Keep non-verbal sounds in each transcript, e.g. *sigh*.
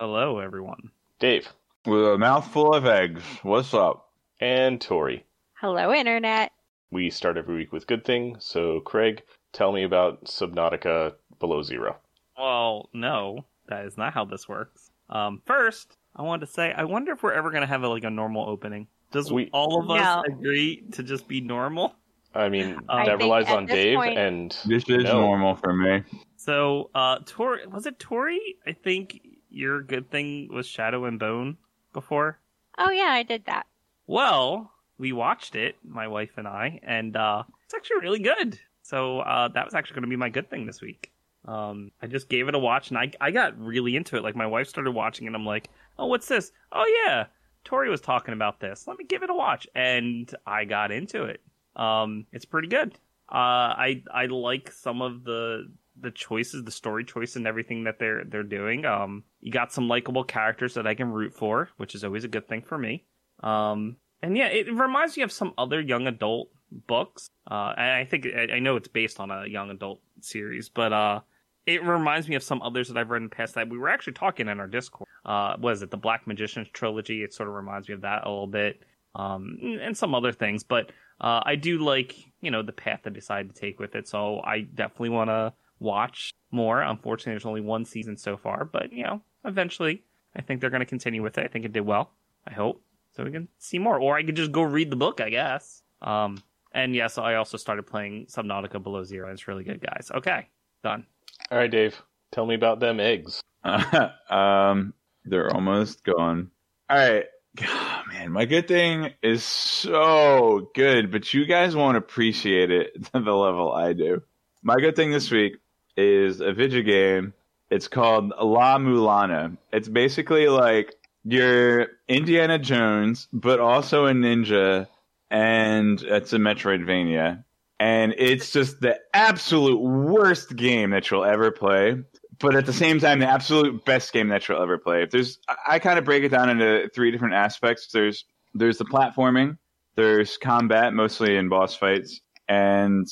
Hello, everyone. Dave, With a mouthful of eggs. What's up? and Tori. Hello, Internet. We start every week with good things, so Craig, tell me about Subnautica Below Zero. Well, no, that is not how this works. Um, first, I wanted to say, I wonder if we're ever going to have a, like a normal opening. Does We- all of us No. agree to just be normal? I mean, I that think relies on Dave, point- and This is No. normal for me. So, uh, Tori, was it Tori? I think your good thing was Shadow and Bone before. Oh, yeah, I did that. Well, we watched it, my wife and I, and uh, it's actually really good. So uh, that was actually going to be my good thing this week. Um, I just gave it a watch, and I I got really into it. Like my wife started watching, and I'm like, "Oh, what's this? Oh yeah, Tori was talking about this. Let me give it a watch." And I got into it. Um, it's pretty good. Uh, I I like some of the the choices, the story choice, and everything that they're they're doing. Um, you got some likable characters that I can root for, which is always a good thing for me. Um, and yeah, it reminds me of some other young adult books. Uh, I think I I know it's based on a young adult series, but uh, it reminds me of some others that I've read in the past that we were actually talking in our Discord. Uh, was it the Black Magician's trilogy? It sort of reminds me of that a little bit, um, and some other things. But uh, I do like you know the path they decided to take with it, so I definitely want to watch more. Unfortunately, there's only one season so far, but you know, eventually, I think they're going to continue with it. I think it did well. I hope so. We can see more, or I could just go read the book, I guess. Um, and yes, I also started playing Subnautica Below Zero. It's really good, guys. Okay, done. all right, Dave, tell me about them eggs. *laughs* um, they're almost gone. All right. God, man, my good thing is so good, but you guys won't appreciate it *laughs* to the level I do. My good thing this week is a video game. It's called La Mulana. It's basically like you're Indiana Jones, but also a ninja, and it's a Metroidvania. And it's just the absolute worst game that you'll ever play but at the same time, the absolute best game that you'll ever play. If there's, I, kind of break it down into three different aspects. There's, there's the platforming, there's combat, mostly in boss fights, and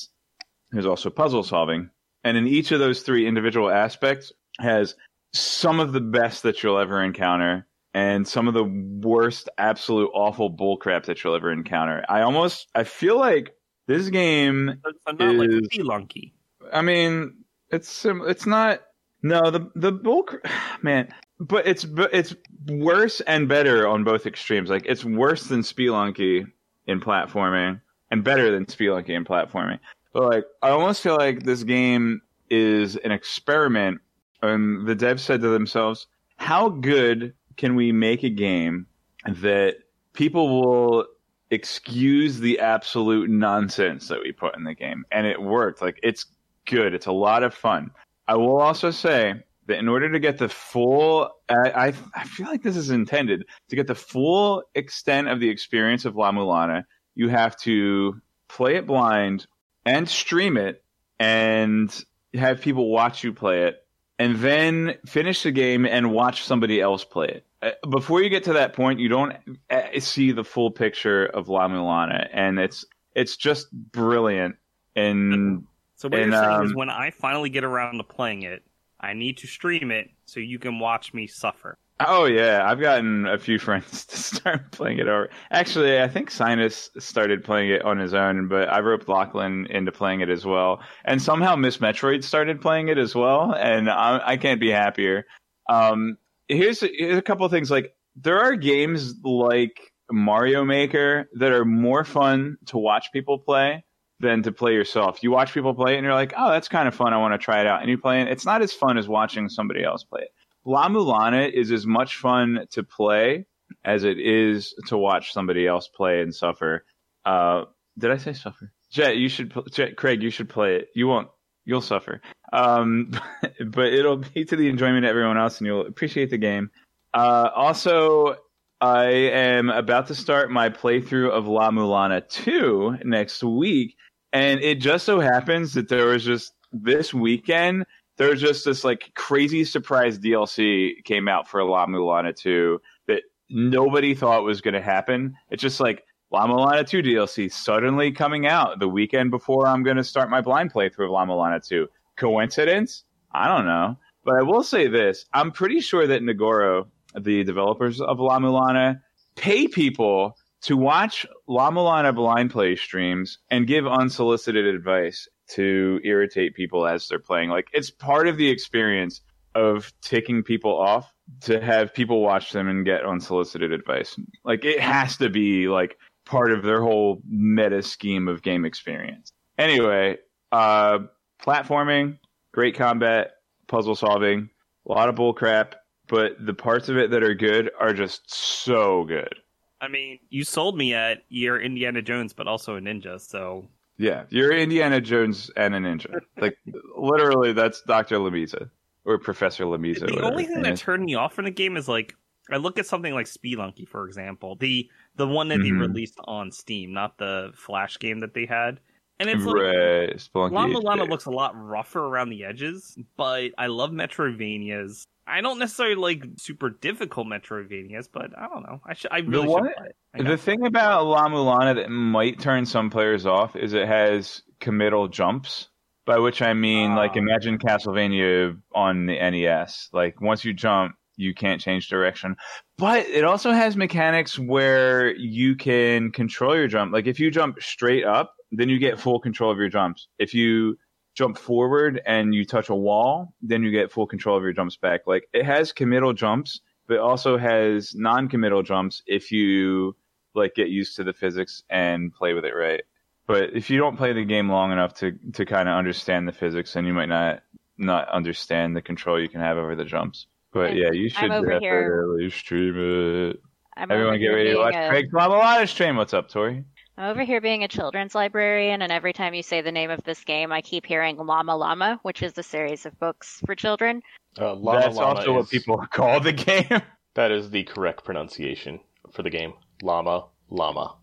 there's also puzzle solving. And in each of those three individual aspects has some of the best that you'll ever encounter and some of the worst, absolute awful bullcrap that you'll ever encounter. I almost, I feel like this game So, not like Is- Spelunky. I mean, it's sim- it's not. No, the the bull, *sighs* man. But it's but it's worse and better on both extremes. Like it's worse than Spelunky in platforming, and better than Spelunky in platforming. But like, I almost feel like this game is an experiment. And the devs said to themselves, "How good can we make a game that people will excuse the absolute nonsense that we put in the game?" And it worked. Like it's good. It's a lot of fun. I will also say that in order to get the full, I, I, I feel like this is intended to get the full extent of the experience of La Mulana. You have to play it blind and stream it and have people watch you play it and then finish the game and watch somebody else play it. Uh, Before you get to that point, you don't uh, see the full picture of La Mulana, and it's it's just brilliant. And So what And, you're saying is, um, when I finally get around to playing it, I need to stream it so you can watch me suffer. Oh yeah, I've gotten a few *laughs* friends to start playing it over. Actually, I think Sinus started playing it on his own, but I roped Lachlan into playing it as well. And somehow Miss Metroid started playing it as well, and I, I can't be happier. Um, here's here's a couple of things. Like there are games like Mario Maker that are more fun to watch people play than to play yourself. You watch people play it, and you're like, oh, that's kind of fun. I want to try it out. And you play it. It's not as fun as watching somebody else play it. La Mulana is as much fun to play as it is to watch somebody else play and suffer. Uh, did I say suffer? Jet, you should. Jet, Craig, you should play it. You won't. You'll suffer. Um, *laughs* but it'll be to the enjoyment of everyone else, and you'll appreciate the game. Uh, also, I am about to start my playthrough of La Mulana 2 next week, and it just so happens that there was just this weekend there was just this like crazy surprise DLC came out for La Mulana 2 that nobody thought was going to happen. It's just like La Mulana 2 DLC suddenly coming out the weekend before I'm going to start my blind playthrough of La Mulana 2. Coincidence? I don't know. But I will say this I'm pretty sure that Nigoro, the developers of La Mulana, pay people to watch La Mulana blind play streams and give unsolicited advice to irritate people as they're playing. Like it's part of the experience of taking people off to have people watch them and get unsolicited advice. Like it has to be like part of their whole meta scheme of game experience. Anyway, uh platforming, great combat, puzzle solving, a lot of bull crap, but the parts of it that are good are just so good. I mean, you sold me at you're Indiana Jones, but also a ninja. So Yeah, you're Indiana Jones and a ninja. Like literally, that's Doctor Lemeza or Professor Lemeza. the only thing that turned me off from the game is like I look at something like Spelunky, for example, the the one that they Mhm. released on Steam, not the Flash game that they had, and it's like right, Spelunky Lama Lana HD. looks a lot rougher around the edges, but I love Metroidvanias. I don't necessarily like super difficult Metroidvanias, but I don't know. I should. I really one- should play it. I The thing about La Mulana that might turn some players off is it has committal jumps. By which I mean, like, Ah. imagine Castlevania on the NES. Like, once you jump, you can't change direction. But it also has mechanics where you can control your jump. Like, if you jump straight up, then you get full control of your jumps. If you jump forward and you touch a wall, then you get full control of your jumps back. Like, it has committal jumps, but it also has non-committal jumps if you like get used to the physics and play with it right. But if you don't play the game long enough to to kind of understand the physics, then you might not not understand the control you can have over the jumps. But And yeah, you should over here- definitely stream it. I'm Everyone get ready to watch a- Craig Lamalata stream. What's up, Tori? I'm over here being a children's librarian, and every time you say the name of this game, I keep hearing Llama Llama, which is a series of books for children. Uh, Llama That's Llama also what is- people *laughs* call the game. That is the correct pronunciation for the game. Llama, llama.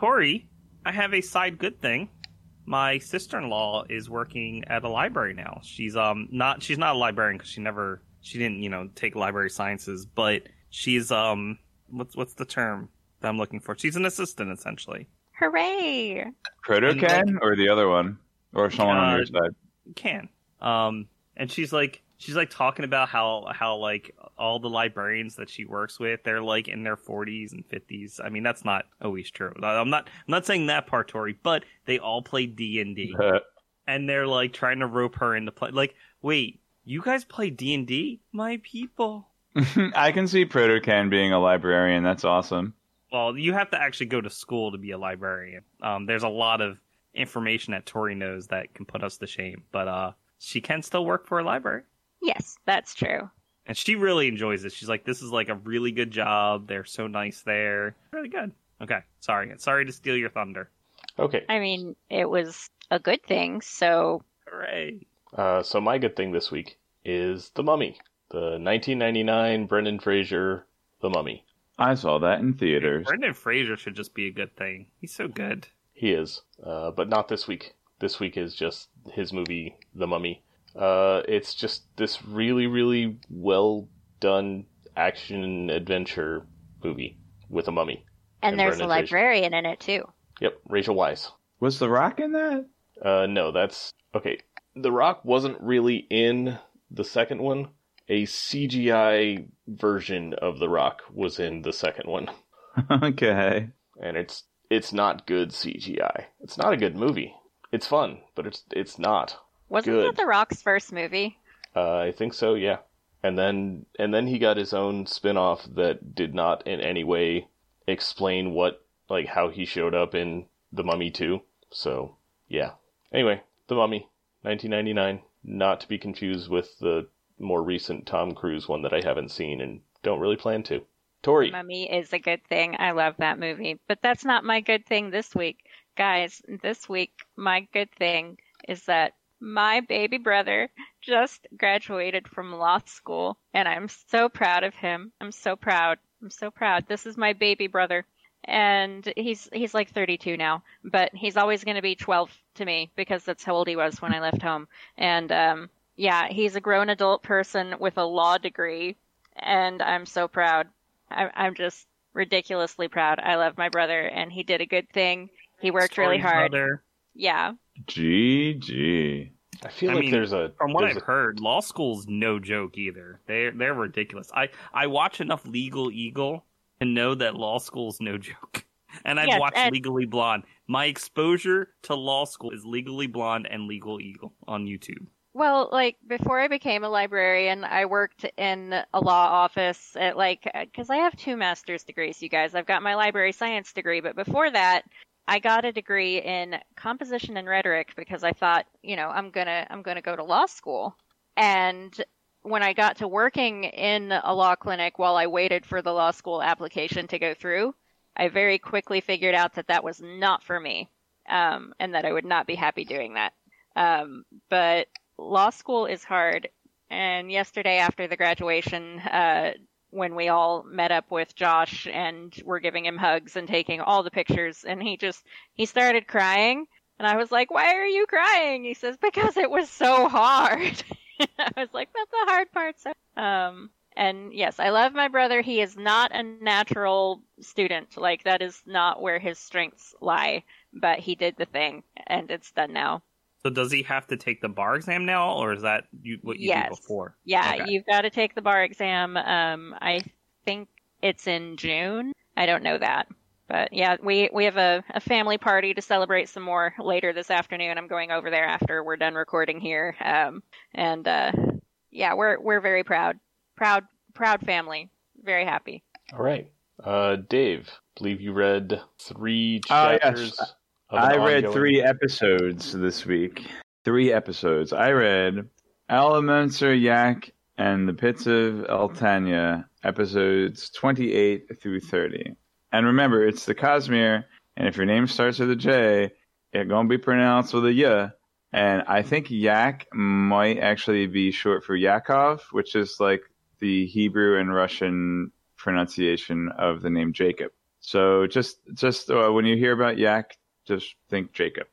Tori, I have a side good thing. My sister-in-law is working at a library now. She's um not she's not a librarian because she never she didn't you know take library sciences, but she's um what's what's the term that I'm looking for? She's an assistant essentially. Hooray! Protocan or the other one, or someone on your Uh, side. can. Um, and she's like, she's like talking about how how like all the librarians that she works with, they're like in their forties and fifties. I mean, that's not always true. I'm not, I'm not saying that part, Tori, but they all play D and D, *laughs* and they're like trying to rope her into play. Like, wait, you guys play D and D, my people? *laughs* I can see Protocan being a librarian. That's awesome. Well, you have to actually go to school to be a librarian. Um, there's a lot of information that Tori knows that can put us to shame, but uh, she can still work for a library. Yes, that's true. And she really enjoys it. She's like, this is like a really good job. They're so nice there. Really good. Okay. Sorry. Sorry to steal your thunder. Okay, I mean, it was a good thing, so Hooray. uh, so my good thing this week is The Mummy, the 1999 Brendan Fraser The Mummy. I saw that in theaters. Brendan Fraser should just be a good thing. He's so good. He is, uh, but not this week. This week is just his movie, The Mummy. Uh, it's just this really, really well done action adventure movie with a mummy. and, And there's a Brendan Fraser. librarian in it too. Yep, Rachel Weisz. Was The Rock in that? Uh, no, that's okay. The Rock wasn't really in the second one. A CGI version of The Rock was in the second one, *laughs* okay. and it's it's not good CGI. It's not a good movie. It's fun, but it's it's not. Wasn't Good. that The Rock's first movie? Uh, I think so, yeah. And then and then he got his own spin-off that did not in any way explain what like how he showed up in The Mummy 2. So, yeah. Anyway, The Mummy, 1999, not to be confused with the more recent Tom Cruise one that I haven't seen and don't really plan to. Tori, Mummy is a good thing. I love that movie. But that's not my good thing this week. Guys, this week, my good thing is that my baby brother just graduated from law school, and I'm so proud of him. I'm so proud. I'm so proud. This is my baby brother, and he's he's like 32 now, but he's always going to be 12 to me because that's how old he was when I left home. And um, yeah, he's a grown adult person with a law degree, and I'm so proud. I, I'm just ridiculously proud. I love my brother, and he did a good thing. He worked really hard. mother. Yeah. GG. I feel I like mean, there's a From what I've a- heard, law school's no joke either. They're they're ridiculous. I I watch enough Legal Eagle to know that law school's no joke. *laughs* And I've Yes, watched and- Legally Blonde. My exposure to law school is Legally Blonde and Legal Eagle on YouTube. Well, like before I became a librarian, I worked in a law office at like because I have two master's degrees, you guys. I've got my library science degree, but before that, I got a degree in composition and rhetoric because I thought, you know, I'm gonna I'm gonna go to law school. And when I got to working in a law clinic while I waited for the law school application to go through, I very quickly figured out that that was not for me, um, and that I would not be happy doing that. Um, but law school is hard. And yesterday, after the graduation, uh, when we all met up with Josh and were giving him hugs and taking all the pictures, and he just he started crying, and I was like, "Why are you crying?" He says, "Because it was so hard." *laughs* I was like, "That's the hard part." So, um, and yes, I love my brother. He is not a natural student. Like that is not where his strengths lie. But he did the thing, and it's done now. So does he have to take the bar exam now, or is that you, what you Yes. did before? Yeah, Okay. you've got to take the bar exam. Um, I think it's in June. I don't know that. But yeah, we, we have a, a family party to celebrate some more later this afternoon. I'm going over there after we're done recording here. Um, and, uh, yeah, we're, we're very proud, proud, proud family. Very happy. All right, uh, Dave. Believe you read three yes. chapters. of an I read three episodes this week. Three episodes. I read Allomancer Yak and the Pits of Eltania, episodes 28 through 30. And remember, it's the Cosmere, and if your name starts with a J, it's going to be pronounced with a Y. And I think Yak might actually be short for Yakov, which is like the Hebrew and Russian pronunciation of the name Jacob. So just just uh, when you hear about Yak, just think Jacob.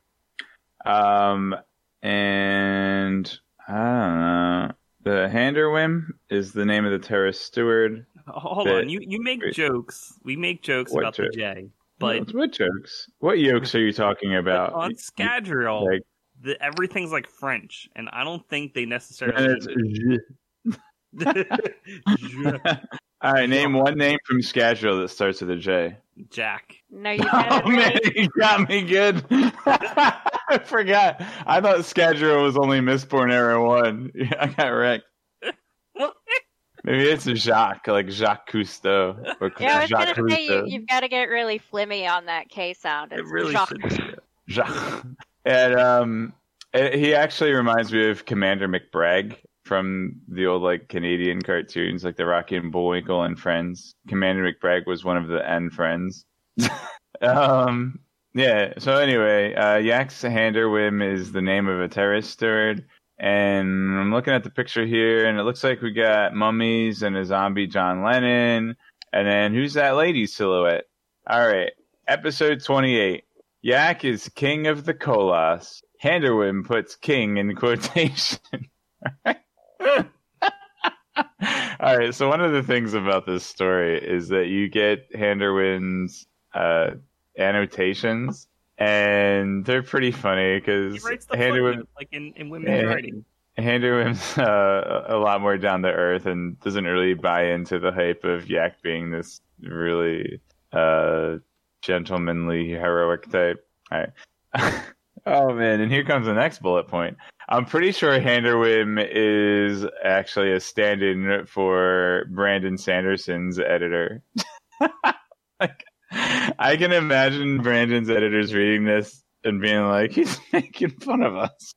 Um, and I don't know. The Handerwym is the name of the terrorist steward. Hold But- on, you you make jokes. We make jokes What about joke? the J, What, but what jokes? What yokes are you talking about? on Scadrial, Like, the, everything's like French, and I don't think they necessarily. *laughs* *laughs* All right, name one name from Scadrial that starts with a J. Jack. No, you *laughs* got Oh it man, you got me good. *laughs* I forgot. I thought Scadrial was only Mistborn Era One. Yeah, *laughs* I got wrecked. Maybe it's Jacques, like Jacques Cousteau or Yeah, I was Jacques gonna say you, Cousteau. you've got to get really flimmy on that K sound. It really Jacques. should be. Jacques. And um, eh, he actually reminds me of Commander McBragg from the old like Canadian cartoons, like the Rocky and Bullwinkle and Friends. Commander McBragg was one of the N friends. *laughs* um, yeah. So anyway, uh, Yax Handerwym is the name of a terrorist steward. And I'm looking at the picture here, and it looks like we got mummies and a zombie John Lennon. And then who's that lady silhouette? All right, episode 28. Yak is king of the Koloss. Handerwym puts king in quotation. *laughs* *laughs* All right, so one of the things about this story is that you get Handerwym's uh, annotations, and they're pretty funny because writes the Handerwym, footnote, like in, in women's Yeah. writing. Handerwym's uh, a lot more down to earth and doesn't really buy into the hype of Yak being this really uh, gentlemanly, heroic type. All right. *laughs* oh man, and here comes the next bullet point. I'm pretty sure Handerwym is actually a stand-in for Brandon Sanderson's editor. *laughs* like, I can imagine Brandon's editors reading this and being like, "He's making fun of us."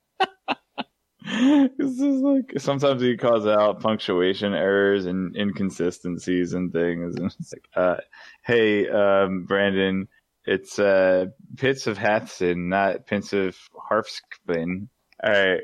*laughs* this is like sometimes he calls out punctuation errors and inconsistencies and things, *laughs* and it's like, uh, "Hey, um, Brandon, it's uh, Pits of Hathsin, not Pits of Harfskbin." All right,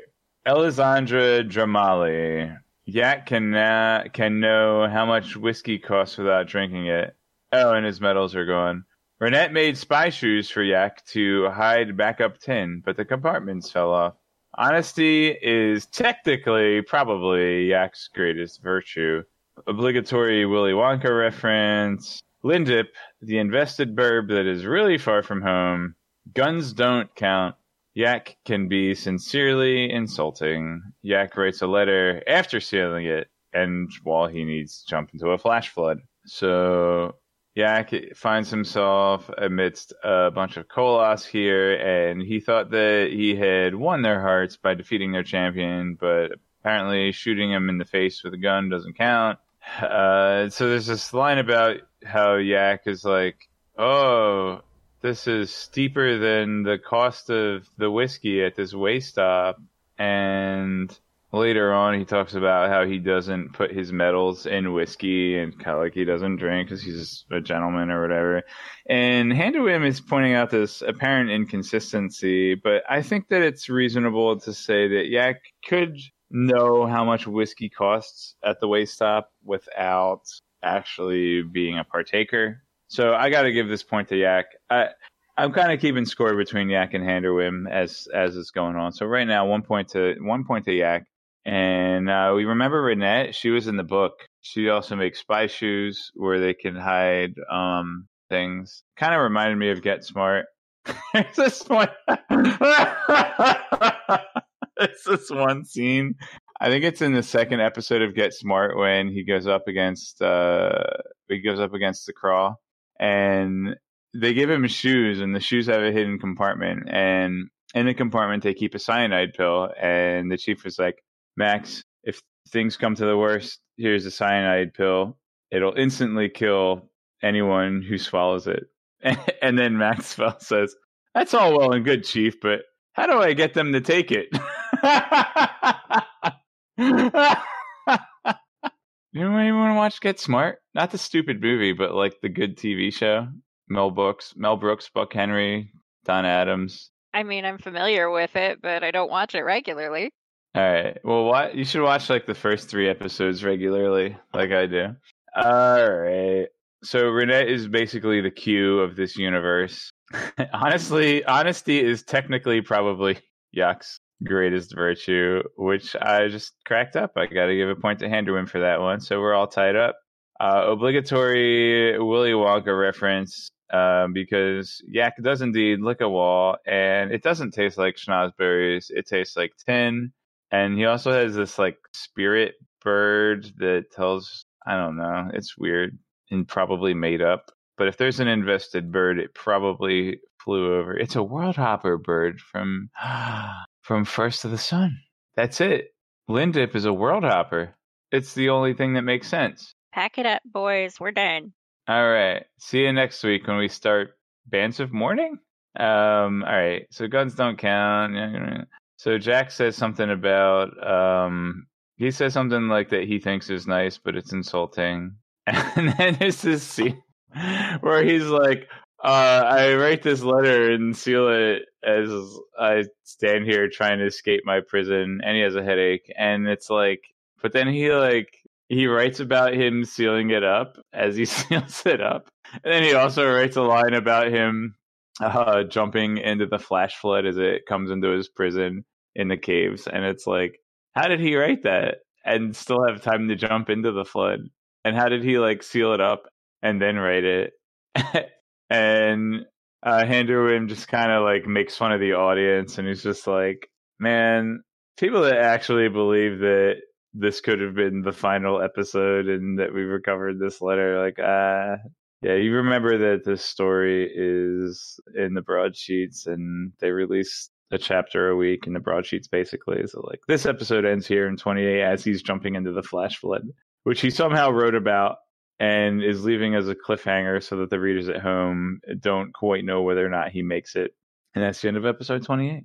Elisandra Dramali. Yak can uh, can know how much whiskey costs without drinking it. Oh, and his medals are gone. Renette made spy shoes for Yak to hide backup tin, but the compartments fell off. Honesty is technically probably Yak's greatest virtue. Obligatory Willy Wonka reference. Lindip, the invested burb that is really far from home. Guns don't count. Yak can be sincerely insulting. Yak writes a letter after sealing it, and while he needs to jump into a flash flood. So Yak finds himself amidst a bunch of Koloss here, and he thought that he had won their hearts by defeating their champion, but apparently shooting him in the face with a gun doesn't count. Uh, so there's this line about how Yak is like, oh, this is steeper than the cost of the whiskey at this way stop. And later on, he talks about how he doesn't put his medals in whiskey and kind of like he doesn't drink because he's a gentleman or whatever. And Handerwym is pointing out this apparent inconsistency, but I think that it's reasonable to say that Yak could know how much whiskey costs at the way stop without actually being a partaker. So I got to give this point to Yak. I, I'm kind of keeping score between Yak and Handerwym as as it's going on. So right now, one point to one point to Yak, and uh, we remember Renette. She was in the book. She also makes spy shoes where they can hide um, things. Kind of reminded me of Get Smart. *laughs* There's this one. *laughs* *laughs* it's this one scene. I think it's in the second episode of Get Smart when he goes up against uh, he goes up against the crawl and they give him shoes, and the shoes have a hidden compartment, and in the compartment they keep a cyanide pill, and the chief is like, Max, if things come to the worst, here's a cyanide pill. It'll instantly kill anyone who swallows it. *laughs* And then Maxwell says, That's all well and good, Chief, but how do I get them to take it? *laughs* *laughs* You anyone want to watch Get Smart? Not the stupid movie, but like the good TV show. Mel Brooks, Mel Brooks, Buck Henry, Don Adams. I mean, I'm familiar with it, but I don't watch it regularly. All right. Well, what you should watch like the first three episodes regularly, like I do. All right. So Renette is basically the Q of this universe. *laughs* Honestly, honesty is technically probably *laughs* Yak's greatest virtue, which I just cracked up. I got to give a point to Handerwym for that one. So we're all tied up. Uh, obligatory Willy Wonka reference um, because Yak does indeed lick a wall, and it doesn't taste like schnozberries. It tastes like tin. And he also has this like spirit bird that tells, I don't know, it's weird and probably made up. But if there's an invested bird, it probably flew over. It's a world hopper bird from *gasps* from First to the Sun. That's it. Lindip is a world hopper. It's the only thing that makes sense. Pack it up, boys. We're done. All right. See you next week when we start Bands of Mourning. Um. All right. So guns don't count. So Jack says something about um. He says something like that he thinks is nice, but it's insulting. *laughs* And then there's this scene *laughs* where he's like, uh, I write this letter and seal it as I stand here trying to escape my prison, and he has a headache. And it's like, but then he like he writes about him sealing it up as he *laughs* seals it up, and then he also writes a line about him uh, jumping into the flash flood as it comes into his prison in the caves. And it's like, how did he write that and still have time to jump into the flood? And how did he like seal it up and then write it? *laughs* and uh, Handerwym just kind of like makes fun of the audience, and he's just like, "Man, people that actually believe that this could have been the final episode and that we recovered this letter, like, ah, uh, yeah, you remember that this story is in the broadsheets, and they release a chapter a week in the broadsheets, basically. So, like, this episode ends here in 28 as he's jumping into the flash flood, which he somehow wrote about and is leaving as a cliffhanger so that the readers at home don't quite know whether or not he makes it. And that's the end of episode 28.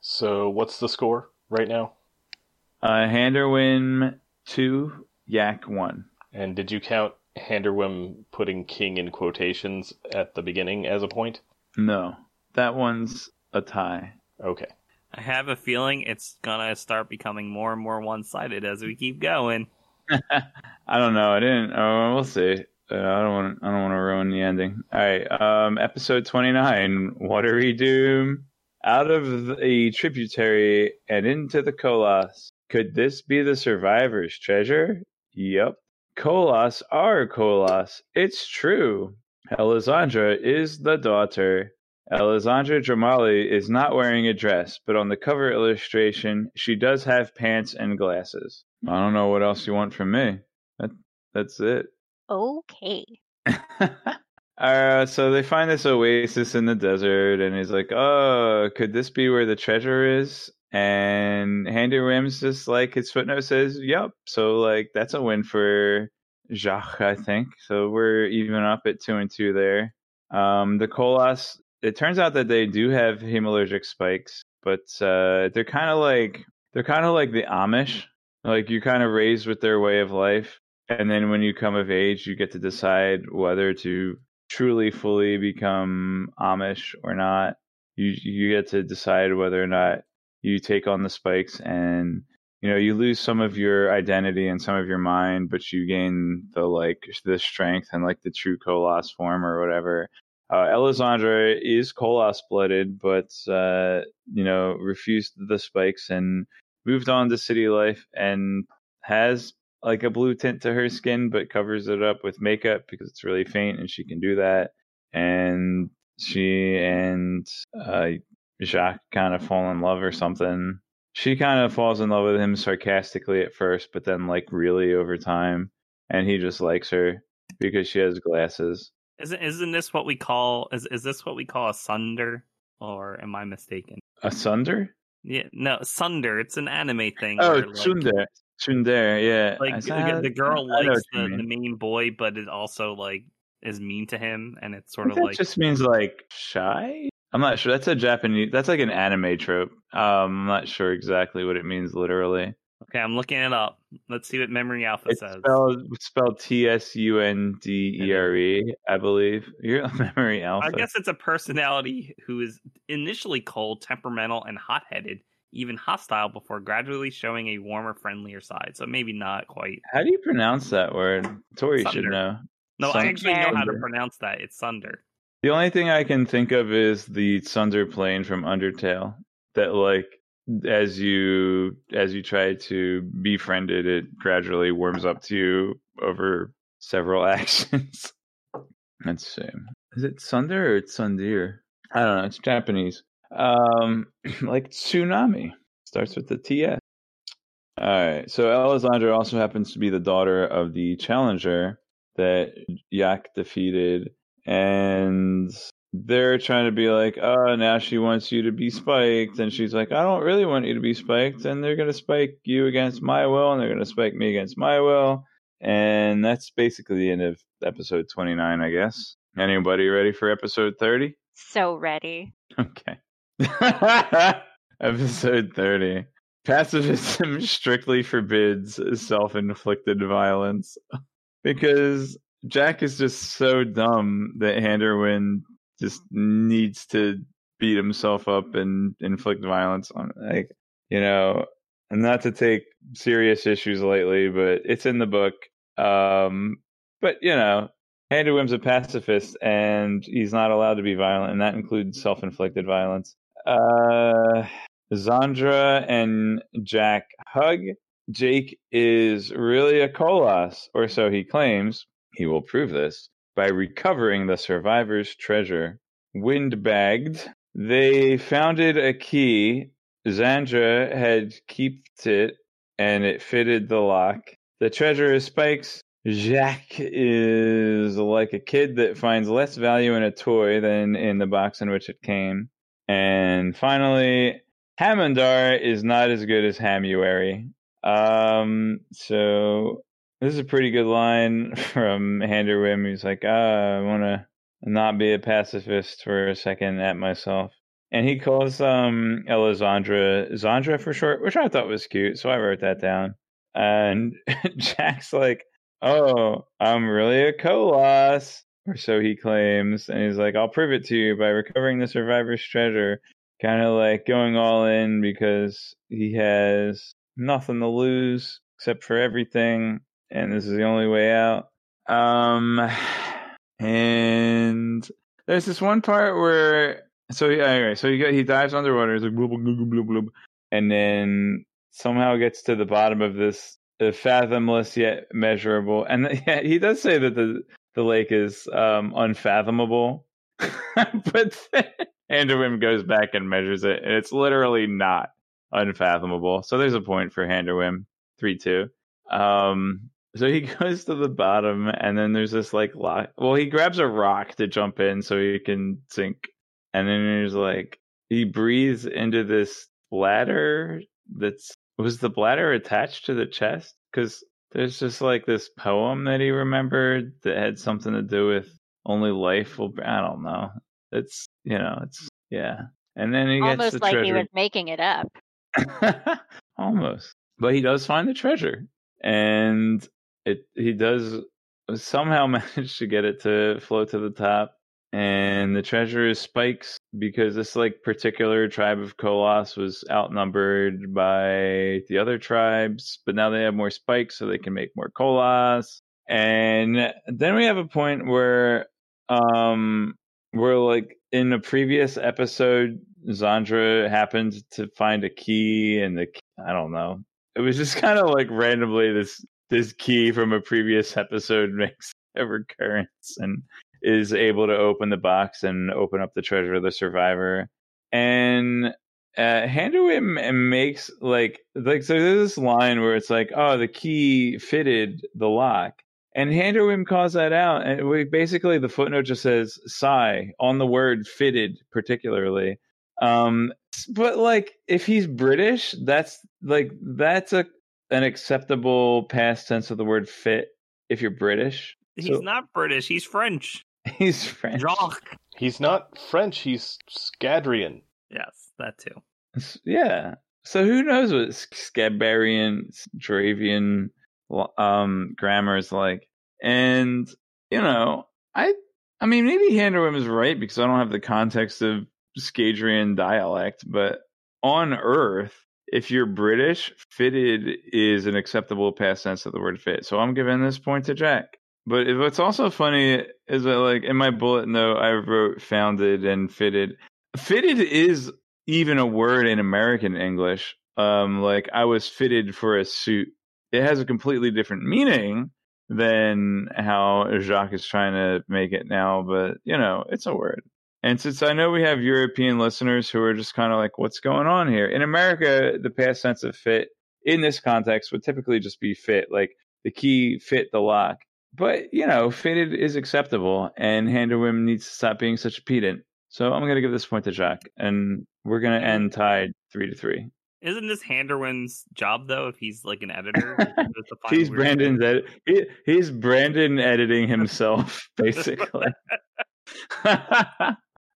So, what's the score right now? Uh, Handerwym 2, Yak 1. And did you count Handerwym putting king in quotations at the beginning as a point? No. That one's a tie. Okay. I have a feeling it's gonna start becoming more and more one sided as we keep going. *laughs* I don't know. I didn't. Oh, we'll see. Uh, I don't want. I don't want to ruin the ending. All right. Um, episode twenty nine. Watery Doom. Out of the tributary and into the Koloss. Could this be the survivor's treasure? Yep. Koloss are Koloss. It's true. Elisandra is the daughter. Elisandra Dramali is not wearing a dress, but on the cover illustration, she does have pants and glasses. I don't know what else you want from me. That, that's it. Okay. *laughs* uh, so they find this oasis in the desert, and he's like, "Oh, could this be where the treasure is?" And Handy Wims just like his footnote says, "Yep." So like that's a win for Jacques, I think. So we're even up at two and two there. Um, the Koloss. It turns out that they do have hemalurgic spikes, but uh, they're kind of like they're kind of like the Amish. Like you're kind of raised with their way of life, and then when you come of age, you get to decide whether to truly fully become Amish or not. You you get to decide whether or not you take on the spikes and you know you lose some of your identity and some of your mind but you gain the like the strength and like the true Koloss form or whatever uh, is Koloss blooded but uh, you know refused the spikes and moved on to city life and has like a blue tint to her skin but covers it up with makeup because it's really faint and she can do that and she and uh, Jacques kind of fall in love or something. She kind of falls in love with him sarcastically at first, but then like really over time, and he just likes her because she has glasses. Isn't isn't this what we call is is this what we call a sunder? Or am I mistaken? A sunder? Yeah, no, sunder. It's an anime thing. Oh, like, Tsundere. Tsundere, yeah. Like I the, girl likes the, the main boy, but it also like is mean to him, and it's sort of that like just means like shy. I'm not sure. That's a Japanese. That's like an anime trope. Um, I'm not sure exactly what it means literally. Okay. I'm looking it up. Let's see what Memory Alpha It's says. spelled spelled T S U N D E R E, I believe. *laughs* Your memory alpha. I guess it's a personality who is initially cold, temperamental, and hot-headed, even hostile, before gradually showing a warmer, friendlier side. So maybe not quite. How do you pronounce that word? Tori should know. No, I actually know how to pronounce that. It's Sunder. The only thing I can think of is the Tsunderplane from Undertale. That like as you as you try to befriend it, it gradually warms up to you over several *laughs* actions. Let's see. Is it Sunder or it's Sundir? I don't know. It's Japanese. Um, *clears throat* like tsunami starts with the TS. All right. So Alessandra also happens to be the daughter of the challenger that Yak defeated, and they're trying to be like, oh, now she wants you to be spiked, and she's like, I don't really want you to be spiked, and they're gonna spike you against my will, and they're gonna spike me against my will, and that's basically the end of episode twenty nine, I guess. Anybody ready for episode thirty? So ready. *laughs* Okay. *laughs* Episode 30. Pacifism strictly forbids self inflicted violence. *laughs* because Jack is just so dumb that Handerwym just needs to beat himself up and inflict violence on like you know and not to take serious issues lightly but it's in the book. Um but you know Handerwym's a pacifist and he's not allowed to be violent and that includes self-inflicted violence. Uh Zandra and Jack hug Jake is really a Koloss, or so he claims. He will prove this by recovering the survivor's treasure. Windbagged, they founded a key. Zandra had kept it, and it fitted the lock. The treasure is Spike's. Jacques is like a kid that finds less value in a toy than in the box in which it came. And finally, Hamondar is not as good as Hamuary. Um, so this is a pretty good line *laughs* from Handerwym. He's like, ah, I want to not be a pacifist for a second at myself. And he calls um Elisandra Zandra for short, which I thought was cute, so I wrote that down. And *laughs* Jack's like, Oh, I'm really a Koloss, or so he claims. And he's like, I'll prove it to you by recovering the survivor's treasure. kind of like going all in because he has nothing to lose except for everything, and this is the only way out. Um, and there's this one part where so yeah, anyway, so he he dives underwater, he's like blub, blub, blub, blub, blub, and then somehow gets to the bottom of this fathomless yet measurable, and *laughs* yeah, he does say that the the lake is um, unfathomable, *laughs* but Handerwym goes back and measures it, and it's literally not unfathomable. So there's a point for Handerwym, three two. Um, so he *laughs* goes to the bottom, and then there's this like lock. Well, he grabs a rock to jump in so he can sink, and then there's like he breathes into this bladder. That's was the bladder attached to the chest? Because there's just like this poem that he remembered that had something to do with only life will. I don't know. It's you know it's yeah. And then he gets Almost the like treasure. he was making it up. *laughs* Almost. But he does find the treasure. And it he does somehow *laughs* manage to get it to float to the top. And the treasure is spikes because this like particular tribe of Koloss was outnumbered by the other tribes, but now they have more spikes so they can make more Koloss. And then we have a point where um where like in a previous episode Zandra happened to find a key and the I don't know. It was just *laughs* kind of like randomly this this key from a previous episode *laughs* makes a recurrence and is able to open the box and open up the treasure of the survivor. And uh makes like like so there's this line where it's like, oh, the key fitted the lock. And Handerwym calls that out, and we basically the footnote just says "sigh" on the word "fitted," particularly. Um, but like, if he's British, that's like that's a an acceptable past tense of the word "fit." If you're British, He's So- not British. He's French. *laughs* he's French. Jacques. He's not French. He's Scadrian. Yes, that too. Yeah. So who knows what Scabarian, Dravian um, grammar is like? And you know, I I mean, maybe Handerwym is right because I don't have the context of Scadrian dialect, but on Earth, if you're British, fitted is an acceptable past tense of the word fit. So I'm giving this point to Jack. But what's also funny is that, like, in my bullet note, I wrote founded and fitted. Fitted is even a word in American English. Um, like, I was fitted for a suit. It has a completely different meaning than how Jacques is trying to make it now, but, you know, it's a word. And since I know we have European listeners who are just kind of like, what's going on here? In America, the past tense of fit in this context would typically just be fit, like the key fit the lock. But, you know, fitted is acceptable, and Handerwym needs to stop being such a pedant. So I'm going to give this point to Jack, and we're going to end tied three to three. Isn't this Handerwym's job though? If he's like an editor, *laughs* He's Brandon's edit. He, he's Brandon editing himself, *laughs* basically. *laughs*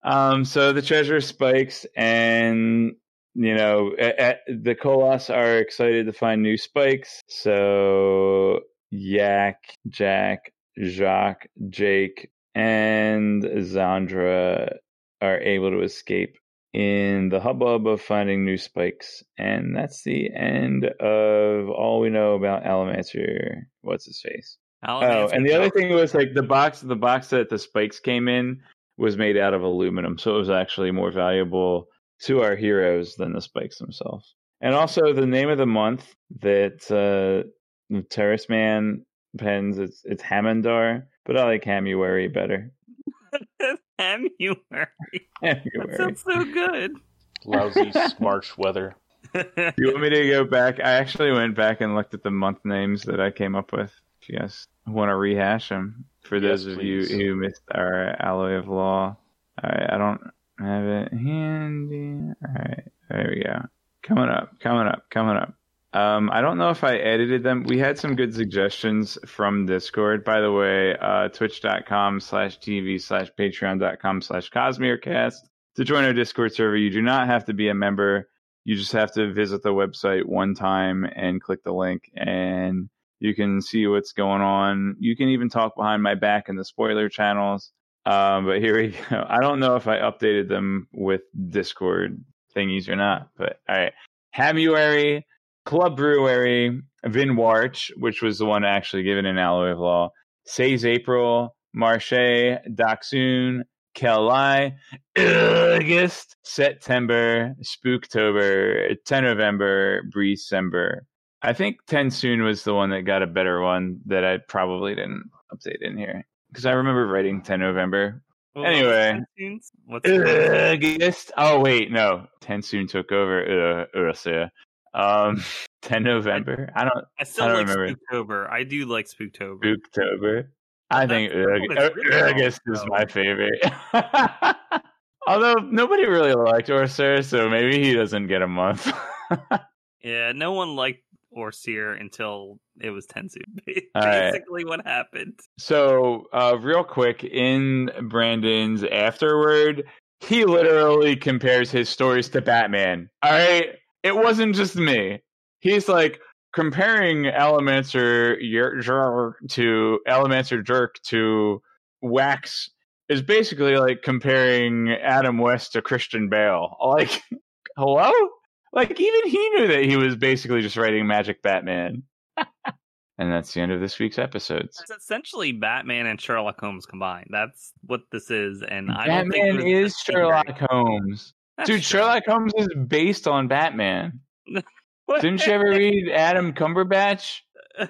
um. So the treasure spikes, and you know, a- a- the Koloss are excited to find new spikes. So Yak, Jack, Jacques, Jake, and Zandra are able to escape in the hubbub of finding new spikes. And that's the end of all we know about Allomancer. What's his face? Alan Oh, and the other thing was like the box the box that the spikes came in was made out of aluminum, so it was actually more valuable to our heroes than the spikes themselves. And also the name of the month that uh Terrace Man pens it's it's Hamandar, but I like Hamuary better. *laughs* Hamuary. That sounds so good. Lousy *laughs* March weather. you want me to go back? I actually went back and looked at the month names that I came up with. If you guys want to rehash them, for Yes, those of you who missed our alloy of law, all right, I don't have it handy. All right, there we go. Coming up, coming up, coming up. Um, I don't know if I edited them. We had some good suggestions from Discord. By the way, uh, twitch.com slash TV slash patreon.com slash Cosmerecast. To join our Discord server, you do not have to be a member. You just have to visit the website one time and click the link, and you can see what's going on. You can even talk behind my back in the spoiler channels. Um, but here we *laughs* go. I don't know if I updated them with Discord thingies or not. But all right, Hamuary, Club Brewery, Vin Warch, which was the one actually given in Alloy of Law, Says April, Marche, Daxun, Kelai, August, September, Spooktober, 10 November, Breezember. I think TenSoon was the one that got a better one that I probably didn't update in here. Because I remember writing 10 November. Anyway. What's August. Oh, wait, no. TenSoon took over. Uh, Ursa. Um, *laughs* 10 November. I don't. I still I like don't remember. Spooktober. I do like Spooktober. Spooktober. I think That's the one that's Aug- really August long, is my favorite. *laughs* Although nobody really liked OreSeur, so maybe he doesn't get a month. *laughs* Yeah, no one liked OreSeur until it was TenSoon. *laughs* All right. Basically, what happened. so, uh, real quick, in Brandon's afterward, he literally compares his stories to Batman. All right, it wasn't just me. He's like comparing Allomancer Jak to Allomancer Jak to Wax is basically like comparing Adam West to Christian Bale. Like, *laughs* hello? Like, even he knew that he was basically just writing Magic Batman. *laughs* and that's the end of this week's episodes. It's essentially Batman and Sherlock Holmes combined. That's what this is, and I don't think Batman is. Sherlock Holmes. That's Dude, true. Sherlock Holmes is based on Batman. *laughs* Didn't you ever read Adam Cumberbatch? *laughs*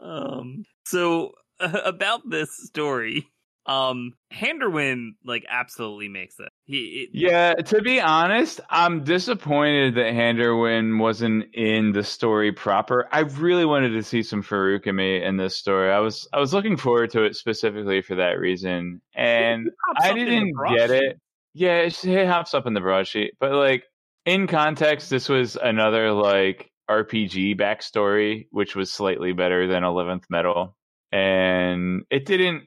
um. So about this story, um, Handerwym like absolutely makes it. He it, Yeah, to be honest, I'm disappointed that Handerwym wasn't in the story proper. I really wanted to see some Feruchemy in this story. I was I was looking forward to it specifically for that reason, and I up in the didn't get it. Yeah, it, it hops up in the broadsheet, but like in context, this was another like RPG backstory, which was slightly better than Eleventh Metal, and it didn't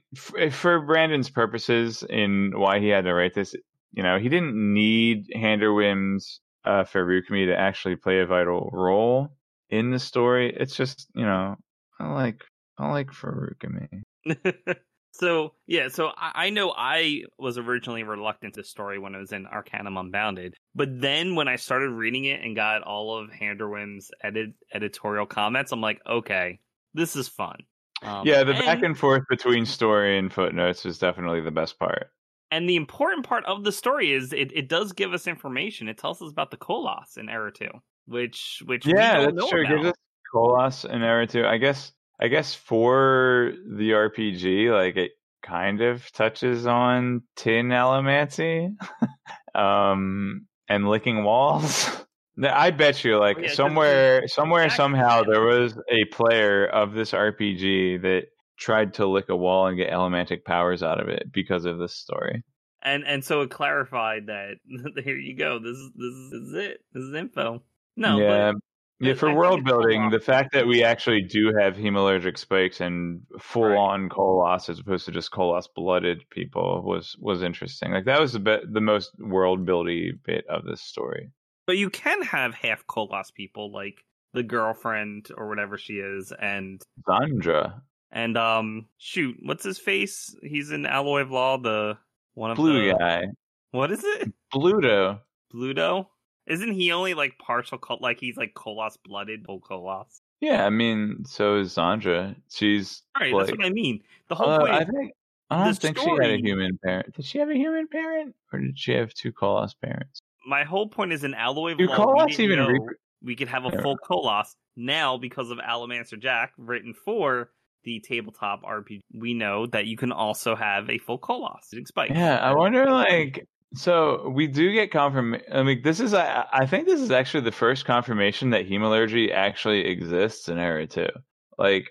for Brandon's purposes in why he had to write this. You know, he didn't need Handerwym's uh, Feruchemy to actually play a vital role in the story. It's just you know, I like I like Feruchemy. *laughs* so yeah, so I, I know I was originally reluctant to story when it was in Arcanum Unbounded, but then when I started reading it and got all of Handerwym's edit editorial comments, I'm like, okay, this is fun. Um, yeah, the and, back and forth between story and footnotes is definitely the best part. and the important part of the story is it, it does give us information. It tells us about the Koloss in Era Two, which which we Yeah, don't that's know true. It about. gives us Koloss in Era Two. I guess I guess for the RPG, like it kind of touches on tin allomancy. *laughs* um and licking walls. *laughs* I bet you like Oh, yeah, somewhere somewhere Exactly, somehow there was a player of this RPG that tried to lick a wall and get allomantic powers out of it because of this story. and and so it clarified that *laughs* here you go. This is this is, it. This is info. No, yeah, but yeah. For I world building, the fact that we actually do have hemalurgic spikes and full on Koloss as opposed to just Koloss blooded people was was interesting. Like that was the bit, the most world buildy bit of this story. But you can have half Koloss people like the girlfriend or whatever she is, and Zandra, and um shoot, what's his face? He's in Alloy of Law, the one of the blue the guy, what is it? Bluto. Bluto? Isn't he only like partial col like he's like Koloss blooded, full Koloss? Yeah, I mean, so is Zandra. She's Right, like, that's what I mean. The whole uh, point I think I don't think she had a human parent. Did she have a human parent, or did she have two Koloss parents? My whole point is an Alloy of Do we even rep- we could have a Yeah. full Koloss. Now, because of Allomancer Jak, written for the tabletop RPG, we know that you can also have a full Koloss. using spikes. Yeah, I wonder like so we do get confirmation. I mean, this is I, I think this is actually the first confirmation that hemalurgy actually exists in Era Two. Like,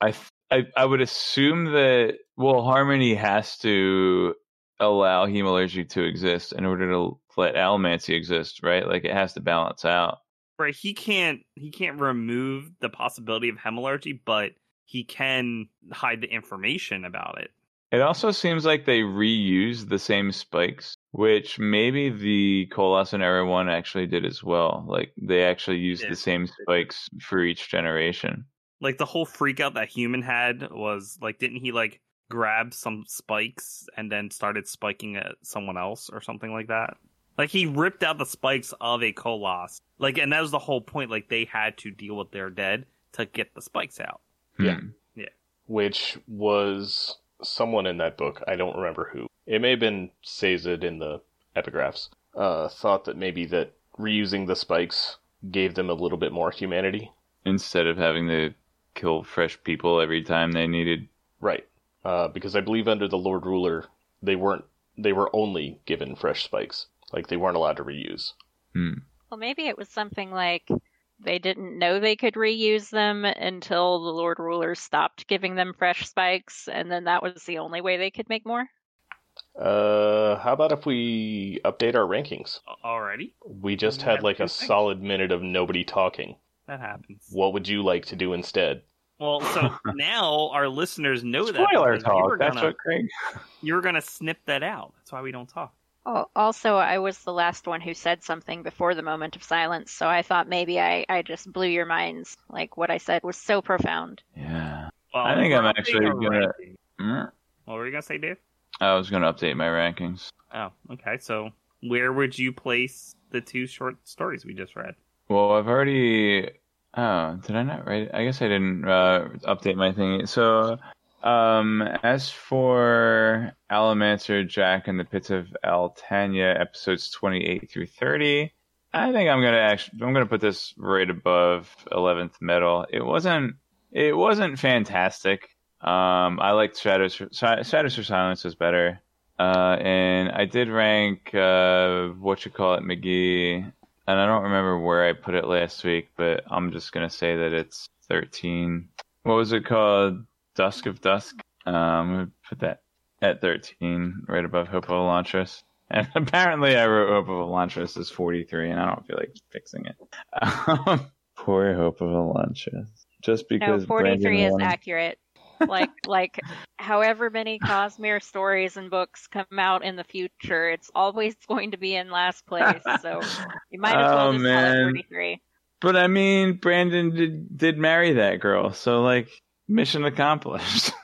I I I would assume that well, Harmony has to allow hemalurgy to exist in order to let allomancy exist, right? Like, it has to balance out. right. He can't he can't remove the possibility of hemalurgy, but he can hide the information about it. It also seems like they reuse the same spikes, which maybe the Koloss and Era 1 actually did as well. Like they actually used Yeah. the same spikes for each generation. Like the whole freak out that human had was like, didn't he like grab some spikes and then started spiking at someone else or something like that? Like he ripped out the spikes of a Koloss. Like, and that was the whole point. Like they had to deal with their dead to get the spikes out. Yeah. Yeah. which was someone in that book. I don't remember who. It may have been Sazed in the epigraphs. Uh, thought that maybe that reusing the spikes gave them a little bit more humanity. Instead of having to kill fresh people every time they needed. Right. Uh, because I believe under the Lord Ruler, they weren't. They were only given fresh spikes. Like they weren't allowed to reuse. Hmm. Well, maybe it was something like they didn't know they could reuse them until the Lord Rulers stopped giving them fresh spikes, and then that was the only way they could make more. Uh, how about if we update our rankings? A- Already, We just had like a solid minute of nobody talking. that happens. What would you like to do instead? Well, so *laughs* now our listeners know that Spoiler because you were talk. That's gonna what Craig. you were gonna snip that out. That's why we don't talk. Oh, also, I was the last one who said something before the moment of silence, so I thought maybe I, I just blew your minds. Like, what I said was so profound. Yeah. Well, I think I'm actually gonna- Mm. What were you gonna say, Dave? I was going to update my rankings. Oh, okay. So where would you place the two short stories we just read? Well, I've already. Oh, did I not write it? I guess I didn't uh, update my thing. So, um, as for Allomancer, Jak, and the Pits of Eltania, episodes 28 through 30, I think I'm gonna actually I'm gonna put this right above 11th Metal. It wasn't it wasn't fantastic. Um, I liked Shadows for, Shadows for Silence was better. Uh, and I did rank uh, what you call it McGee and I don't remember where I put it last week, but I'm just gonna say that it's 13. What was it called? Dusk of Dusk. Um, gonna put that at 13, right above Hope of Elantris. And *laughs* apparently, I wrote Hope of Elantris as 43, and I don't feel like fixing it. *laughs* Um, poor Hope of Elantris. Just because No, because 43 Brandon is wanted- accurate. Like, like, however many Cosmere stories and books come out in the future, it's always *laughs* going to be in last place. So you might as well Oh, just man. call it 43. But I mean, Brandon did did marry that girl, so like mission accomplished. *laughs*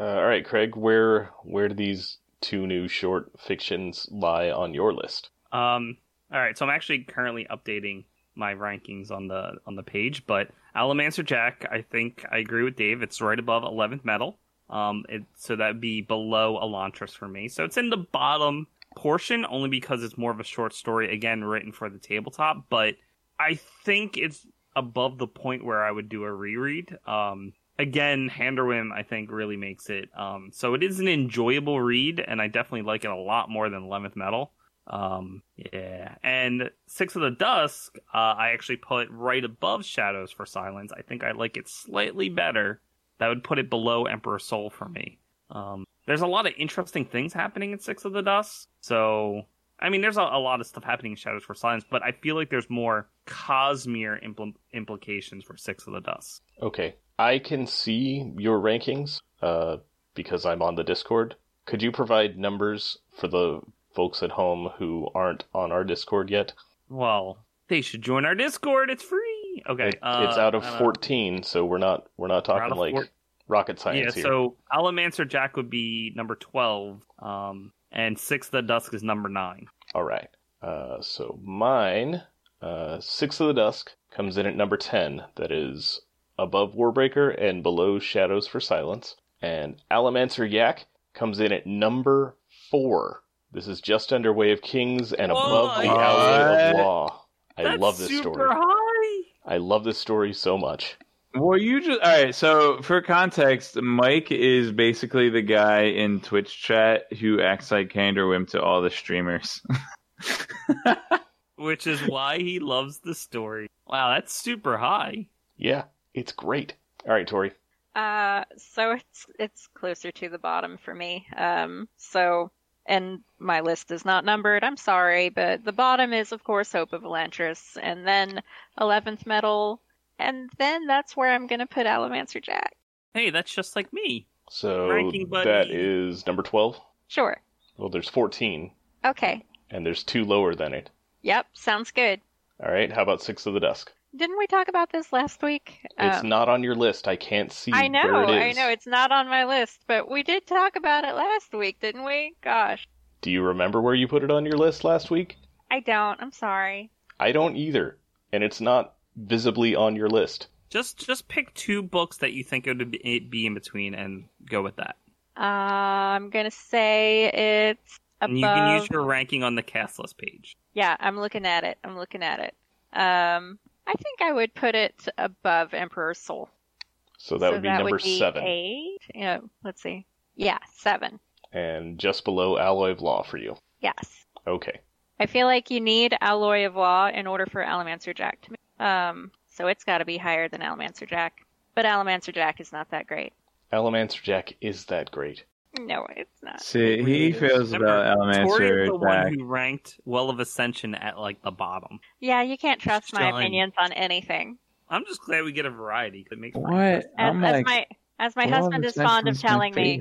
Uh, all right, Craig, where where do these two new short fictions lie on your list? Um, all right, so I'm actually currently updating my rankings on the on the page, but Allomancer Jak, I think I agree with Dave. It's right above 11th Metal. Um, it, so that'd be below Elantris for me. So it's in the bottom portion only because it's more of a short story, again written for the tabletop. But I think it's above the point where I would do a reread. Um, again, Handerwym I think really makes it. Um, so it is an enjoyable read, and I definitely like it a lot more than 11th Metal. Um, yeah, and Six of the Dusk, uh, I actually put right above Shadows for Silence. I think I like it slightly better. That would put it below Emperor Soul for me. Um, there's a lot of interesting things happening in Six of the Dusk. So, I mean, there's a, a lot of stuff happening in Shadows for Silence, but I feel like there's more Cosmere impl- implications for Six of the Dusk. Okay, I can see your rankings uh, because I'm on the Discord. Could you provide numbers for the folks at home who aren't on our Discord yet? Well, they should join our Discord. It's free. Okay, It- uh, it's out of don't know. 14, so we're not we're not We're talking like four- rocket Yeah, science here. so Allomancer Jak would be number 12, um, and Six of the Dusk is number 9. All right. Uh, so mine, uh, Six of the Dusk comes in at number 10. That is above Warbreaker and below Shadows for Silence. And Allomancer Jak comes in at number 4. This is just under Way of Kings and above the What? Alloy of Law. I That's love this super story. high. I love this story so much. Well, you just all right. So, for context, Mike is basically the guy in Twitch chat who acts like Handerwym to all the streamers. *laughs* Which is why he loves the story. Wow, that's super high. Yeah, it's great. All right, Tori. Uh, so it's it's closer to the bottom for me. Um, so and my list is not numbered. I'm sorry, but the bottom is of course Hope of Elantris, and then Eleventh Metal, and then that's where I'm gonna put Allomancer Jak. Hey, that's just like me. So Ranking buddy. that is number 12. Sure. Well, there's 14, Okay. and there's two lower than it. Yep. Sounds good. All right, how about Six of the Dusk? Didn't we talk about this last week? It's Um, not on your list. I can't see I know, where it I know, it's not on my list, but we did talk about it last week, didn't we? Gosh. Do you remember where you put it on your list last week? I don't. I'm sorry. I don't either, and it's not visibly on your list. Just just pick two books that you think it would be, be in between and go with that. Uh, I'm gonna say it's above. And you can use your ranking on the cast list page. Yeah, I'm looking at it. I'm looking at it. Um, I think I would put it above Emperor's Soul. So that So would be number be seven, Eight. Yeah. Let's see. Yeah, seven. and just below Alloy of Law for you. Yes. Okay. I feel like you need Alloy of Law in order for Allomancer Jak to. Make. Um, so it's got to be higher than Allomancer Jak. But Allomancer Jak is not that great. Allomancer Jak is that great. No, it's not. See, really he is. feels about Tori is Almancer the one who ranked Well of Ascension at like the bottom. Yeah, you can't trust my Done. opinions on anything. I'm just glad we get a variety. It makes What? As, I'm as like, my as my Well, husband is fond of telling me,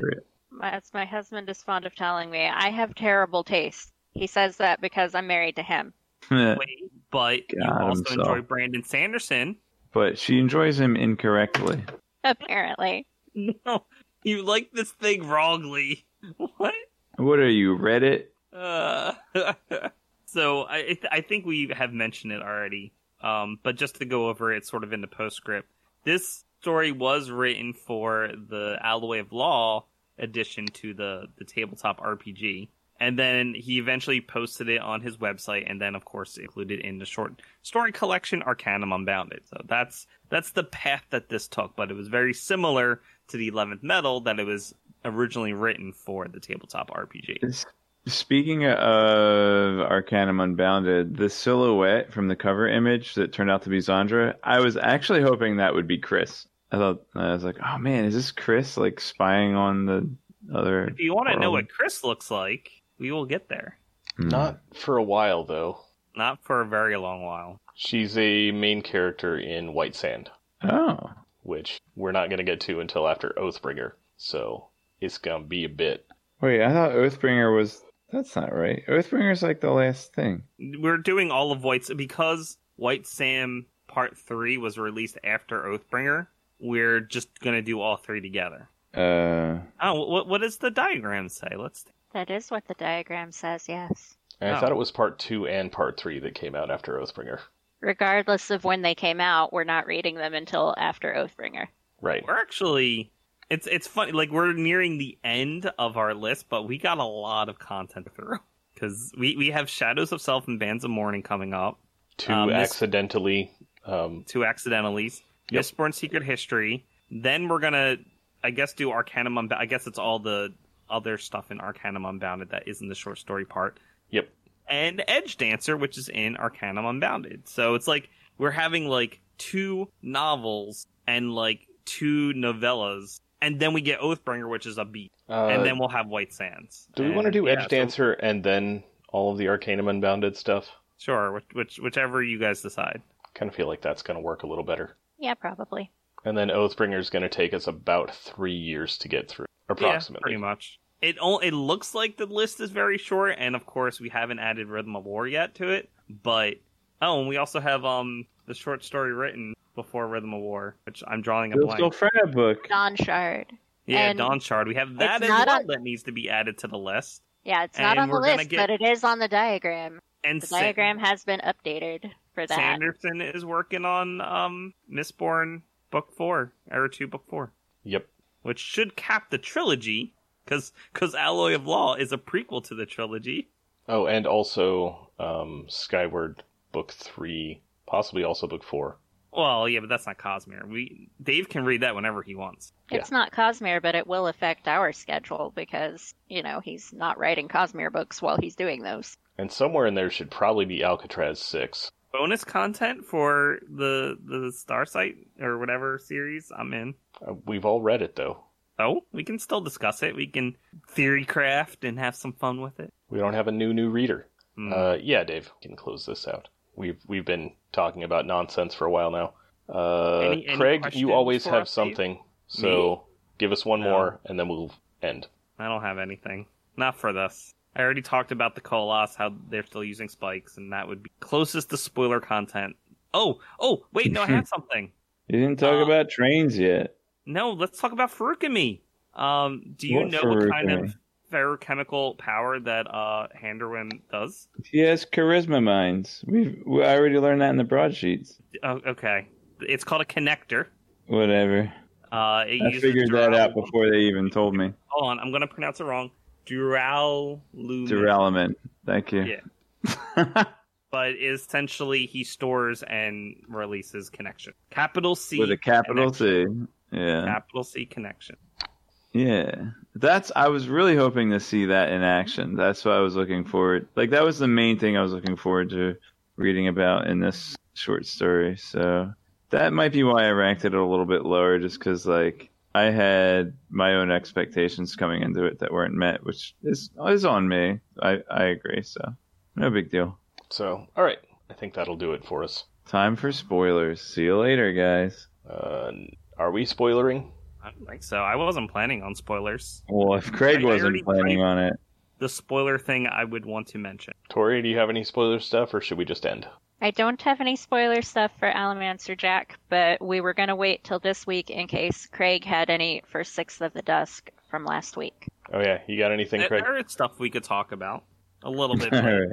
as my husband is fond of telling me, I have terrible taste. He says that because I'm married to him. *laughs* Wait, but you also I'm so- enjoy Brandon Sanderson. but she enjoys him incorrectly. Apparently, *laughs* No, you like this thing wrongly. *laughs* What? What are you, Reddit? Uh, *laughs* so I I th- I think we have mentioned it already. Um, but just to go over it, sort of in the postscript, this story was written for the Alloy of Law addition to the the tabletop RPG, and then he eventually posted it on his website, and then of course included in the short story collection Arcanum Unbounded. So that's that's the path that this took, but it was very similar to the Eleventh Metal that it was originally written for the tabletop RPG. Speaking of Arcanum Unbounded, the silhouette from the cover image that turned out to be Zandra, I was actually hoping that would be Chris. I thought I was like, oh man, is this Chris like spying on the other? If you want to know what Chris looks like, we will get there. Hmm. Not for a while though. Not for a very long while. She's a main character in White Sand, Oh, which we're not going to get to until after Oathbringer. So it's going to be a bit. wait, I thought Oathbringer was. That's not right. Oathbringer's like the last thing. We're doing all of White's because White Sand Part Three was released after Oathbringer. We're just gonna do all three together. Uh, Oh, what what does the diagram say? Let's. that is what the diagram says. Yes. And I Oh. thought it was part two and part three that came out after Oathbringer. Regardless of when they came out, we're not reading them until after Oathbringer. Right. We're actually. It's it's funny. Like we're nearing the end of our list, but we got a lot of content through because we we have Shadows of Self and Bands of Mourning coming up. To Um, accidentally. Um, two accidentalies. Yep. Mistborn Secret History. Then we're gonna, I guess, do Arcanum Unbounded. I guess it's all the other stuff in Arcanum Unbounded that isn't the short story part. Yep. And Edge Dancer, which is in Arcanum Unbounded. So it's like we're having like two novels and like two novellas, and then we get Oathbringer, which is a beat, uh, and then we'll have White Sands. do we want to And, do yeah, Edge so- Dancer and then all of the Arcanum Unbounded stuff? sure, which, which whichever you guys decide. Kind of feel like that's going to work a little better. Yeah, probably. And then Oathbringer is going to take us about three years to get through, Yeah, approximately. pretty much. It o- it looks like the list is very short, and of course we haven't added Rhythm of War yet to it. But oh, and we also have um the short story written before Rhythm of War, which I'm drawing a Crystal blank. Fred book. Dawnshard. Yeah, and Dawn Shard. We have that it's as not well on- that needs to be added to the list. Yeah, it's not And on the list, get- but it is on the diagram. And The Sa- diagram has been updated for that. Sanderson is working on um Mistborn book four, Era two book four, Yep. which should cap the trilogy. Because because Alloy of Law is a prequel to the trilogy. Oh, and also um, Skyward Book 3, possibly also Book 4. Well, yeah, but that's not Cosmere. We Dave can read that whenever he wants. It's not Cosmere, but it will affect our schedule because, you know, he's not writing Cosmere books while he's doing those. And somewhere in there should probably be Alcatraz 6. Bonus content for the the Starsight or whatever series I'm in. Uh, we've all read it, though. Oh, we can still discuss it. We can theory craft and have some fun with it. We don't have a new new reader. Hmm. Uh, yeah, Dave, we can close this out. We've we've been talking about nonsense for a while now. Uh, Any- any Craig, you always have us, Dave? something, so give us one No. more, and then we'll end. I don't have anything. Not for this. I already talked about the Koloss, how they're still using spikes, and that would be closest to spoiler content. Oh, oh, wait, no, I *laughs* have something. You didn't talk Uh, about trains yet. No, let's talk about me. Um, do you What know what kind of Feruchemical power that uh Handerwym does? He has charisma mines. We've we already learned that in the broadsheets. Oh, okay. It's called a connector. Whatever. Uh, it I figured that out before they even told me. Hold on, I'm gonna pronounce it wrong. Duralumin. Duralumin. Thank you. Yeah. *laughs* But essentially, he stores and releases connection. Capital C. With a capital connection. C. Yeah. Capital C connection. Yeah. That's I was really hoping to see that in action. That's what I was looking forward. Like that was the main thing I was looking forward to reading about in this short story. So that might be why I ranked it a little bit lower just cuz like I had my own expectations coming into it that weren't met, which is is on me. I I agree, so no big deal. So, all right, I think that'll do it for us. Time for spoilers. See you later, guys. Uh, are we spoilering? I don't think so. I wasn't planning on spoilers. Well, if Craig I- I wasn't planning on it, The spoiler thing I would want to mention. Tori, do you have any spoiler stuff, or should we just end? I don't have any spoiler stuff for Allomancer Jak, but we were going to wait till this week in case Craig had any for Sixth of the Dusk from last week. Oh yeah, you got anything, There, Craig? there is stuff we could talk about a little bit. all *laughs* but- right.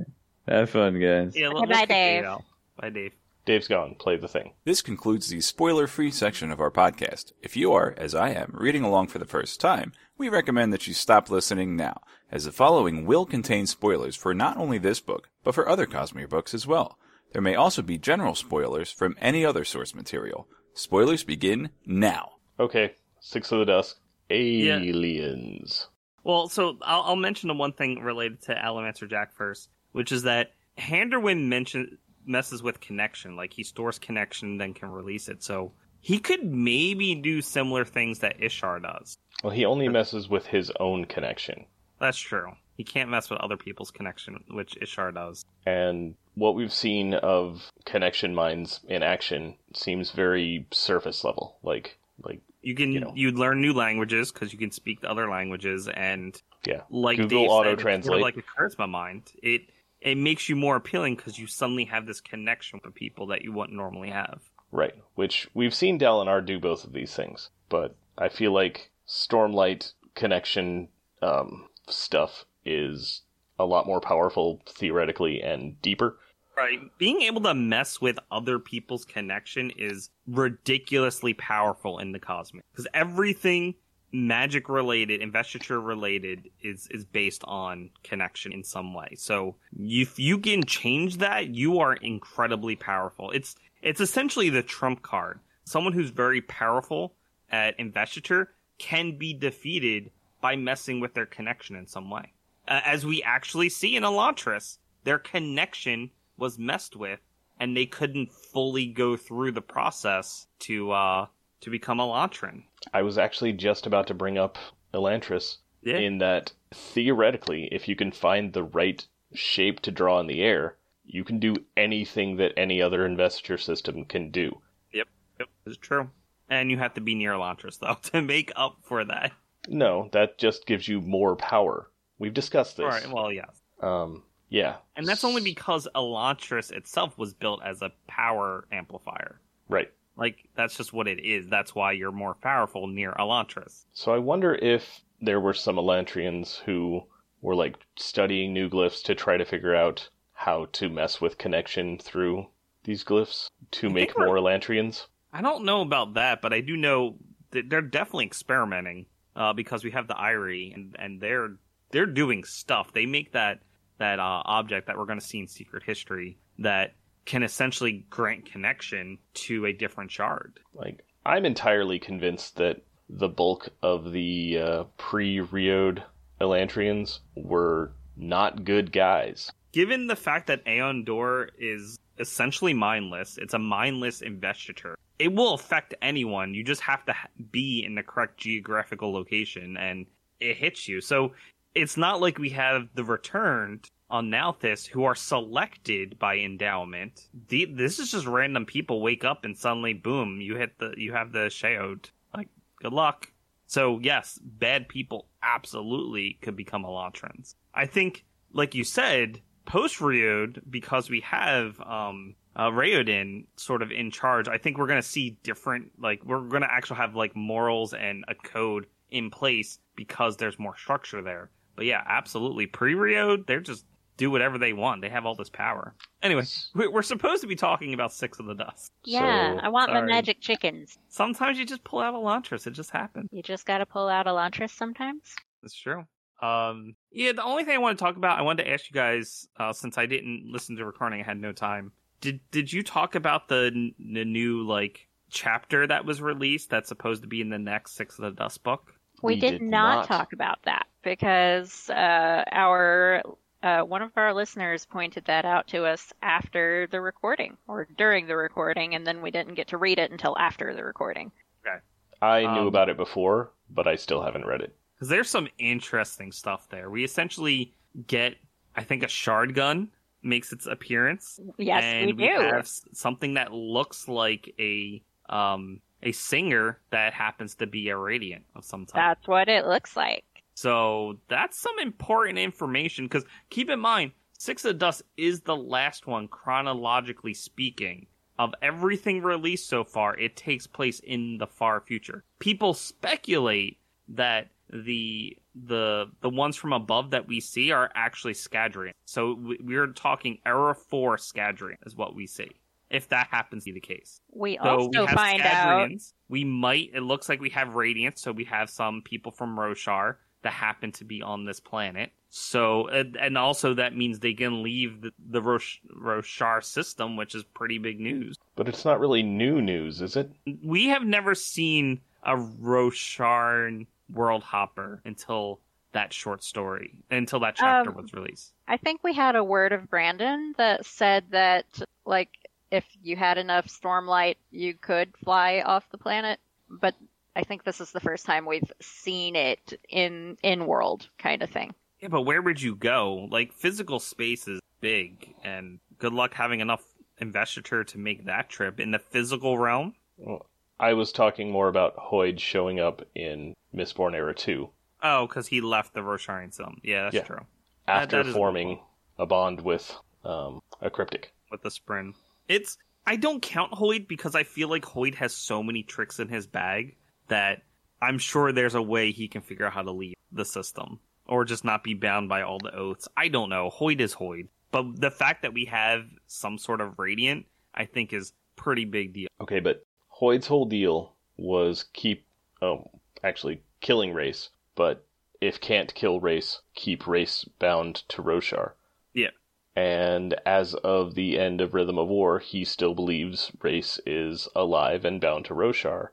Have fun, guys. Yeah, Bye, we'll kick Dave. Dave. Bye, Dave. Dave's gone. Play the thing. This concludes the spoiler free section of our podcast. If you are, as I am, reading along for the first time, we recommend that you stop listening now, as the following will contain spoilers for not only this book, but for other Cosmere books as well. There may also be general spoilers from any other source material. Spoilers begin now. Okay, Six of the Dusk. Aliens. Well, so I'll, I'll mention the one thing related to Allomancer Jak first, which is that Handerwym mention messes with connection. Like he stores connection, then can release it. So he could maybe do similar things that Ishar does. Well, he only messes with his own connection. That's true. He can't mess with other people's connection, which Ishar does. And what we've seen of connection minds in action seems very surface level. Like, like You can You know. you learn new languages because you can speak the other languages, and yeah, like Google auto said, it's sort translate. like a charisma mind. It it makes you more appealing because you suddenly have this connection with people that you wouldn't normally have. Right, which we've seen Dalinar do both of these things, but I feel like Stormlight connection um, stuff is a lot more powerful theoretically and deeper. Right. Being able to mess with other people's connection is ridiculously powerful in the cosmic because everything magic related, investiture related is is based on connection in some way. So if you can change that, you are incredibly powerful. It's it's essentially the trump card. Someone who's very powerful at investiture can be defeated by messing with their connection in some way. Uh, as we actually see in Elantris, their connection was messed with and they couldn't fully go through the process to uh to become Elantran. I was actually just about to bring up Elantris Yeah. in that theoretically, if you can find the right shape to draw in the air, you can do anything that any other investiture system can do. Yep, yep, it's true. And you have to be near Elantris though *laughs* to make up for that. No, that just gives you more power. We've discussed this. All right, well, yeah. Um, yeah. And that's only because Elantris itself was built as a power amplifier. Right. Like that's just what it is. That's why you're more powerful near Elantris. So I wonder if there were some Elantrians who were like studying new glyphs to try to figure out how to mess with connection through these glyphs to I make more Elantrians. I don't know about that, but I do know that they're definitely experimenting uh, because we have the Irie and and they're they're doing stuff. They make that that uh, object that we're going to see in Secret History that can essentially grant connection to a different shard. Like I'm entirely convinced that the bulk of the uh, pre-Reod Elantrians were not good guys. Given the fact that AonDor is essentially mindless, it's a mindless investiture. It will affect anyone. You just have to be in the correct geographical location and it hits you. So it's not like we have the returned on Nalthis who are selected by endowment. The, this is just random people wake up and suddenly boom, you hit the you have the Shaod. Like good luck. So yes, bad people absolutely could become Elantrans. I think, like you said, post Reod, because we have um uh, Raoden sort of in charge, I think we're gonna see different like we're gonna actually have like morals and a code in place because there's more structure there. But yeah, absolutely. Pre Rio, they're just do whatever they want. They have all this power. Anyway, we- we're supposed to be talking about Six of the Dusk. Yeah, So- I want my magic chickens. Sometimes you just pull out Elantris. It just happens. You just gotta pull out Elantris sometimes. That's true. Um, yeah, the only thing I want to talk about, I wanted to ask you guys, uh, since I didn't listen to recording, I had no time. Did did you talk about the, n- the new like chapter that was released that's supposed to be in the next Six of the Dusk book? We, We did, did not, not. talk about that because uh, our uh, one of our listeners pointed that out to us after the recording or during the recording, and then we didn't get to read it until after the recording. Okay. I knew Um, about it before, but I still haven't read it. Because there's some interesting stuff there. We essentially get, I think, a shard gun makes its appearance. Yes, and we do. have something that looks like a um a singer that happens to be a radiant of some type. That's what it looks like. So that's some important information because keep in mind, Six of Dusk is the last one, chronologically speaking. Of everything released so far, it takes place in the far future. People speculate that the the the ones from above that we see are actually Scadrian. So we- we're talking Era Four Scadrian is what we see. If that happens to be the case. We So also we find out We might. It looks like we have Radiant, so we have some people from Roshar that happen to be on this planet. So, and, and also that means they can leave the, the Rosh, Roshar system, which is pretty big news. But it's not really new news, is it? We have never seen a Roshar world hopper until that short story, until that chapter Um, was released. I think we had a word of Brandon that said that, like, if you had enough stormlight, you could fly off the planet. But I think this is the first time we've seen it in in world kind of thing. Yeah, but where would you go? Like physical space is big, and good luck having enough investiture to make that trip in the physical realm. Well, I was talking more about Hoid showing up in Mistborn Era 2 Oh, because he left the Rosharian Zone. Yeah, that's Yeah. true. That- after forming a bond with um, a cryptic. With the spren, it's I don't count Hoid because I feel like Hoid has so many tricks in his bag that I'm sure there's a way he can figure out how to leave the system or just not be bound by all the oaths. I don't know. Hoid is Hoid, but the fact that we have some sort of radiant, I think, is pretty big deal. Okay, but Hoid's whole deal was keep, oh, actually killing Rayse, but if can't kill Rayse, keep Rayse bound to Roshar. Yeah. And as of the end of Rhythm of War, he still believes Rayse is alive and bound to Roshar.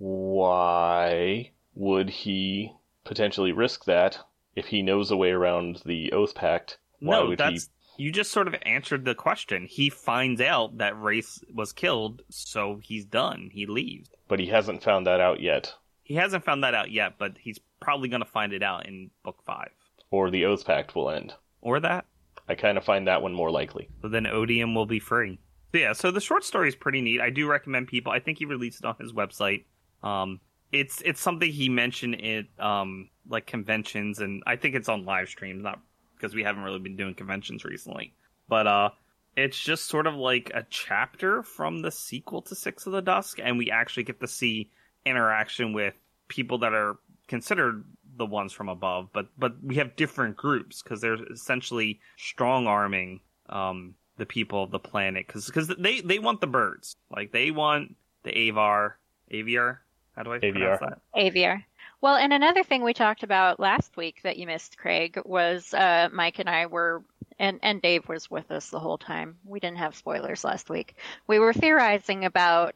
Why would he potentially risk that if he knows a way around the Oath Pact? Why no, would that's you just sort of answered the question. He finds out that Rayse was killed, so he's done. He leaves. But he hasn't found that out yet, He hasn't found that out yet, but he's probably going to find it out in book five or the Oath Pact will end. or that. I kind of find that one more likely. So then Odium will be free. So yeah, so the short story is pretty neat. I do recommend people. I think he released it on his website. Um, it's it's something he mentioned at um like conventions, and I think it's on live streams, not because we haven't really been doing conventions recently. But uh, it's just sort of like a chapter from the sequel to Six of the Dusk, and we actually get to see interaction with people that are considered the ones from above, but but we have different groups because they're essentially strong arming um, the people of the planet because they they want the birds, like they want the Avar, Aviar. How do I Aviar. pronounce that? Aviar. Well, and another thing we talked about last week that you missed, Craig, was uh, Mike and I were, and, and Dave was with us the whole time. We didn't have spoilers last week. We were theorizing about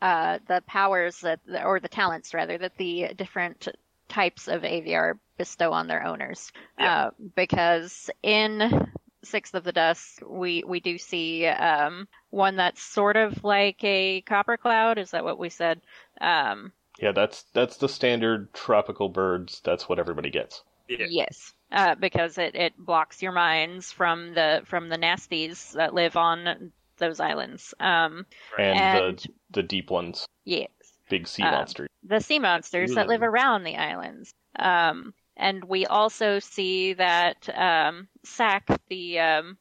uh, the powers that, or the talents rather, that the different types of Aviar bestow on their owners. Yeah. Uh, because in Sixth of the Dusk, we, we do see um, one that's sort of like a copper cloud. Is that what we said? Um, Yeah, that's that's the standard tropical birds. That's what everybody gets. Yeah. Yes, uh, because it, it blocks your minds from the from the nasties that live on those islands. Um, And, and the the deep ones, yes, big sea Uh, monsters. the sea monsters that live around the islands. Um, and we also see that um, Sack, the um,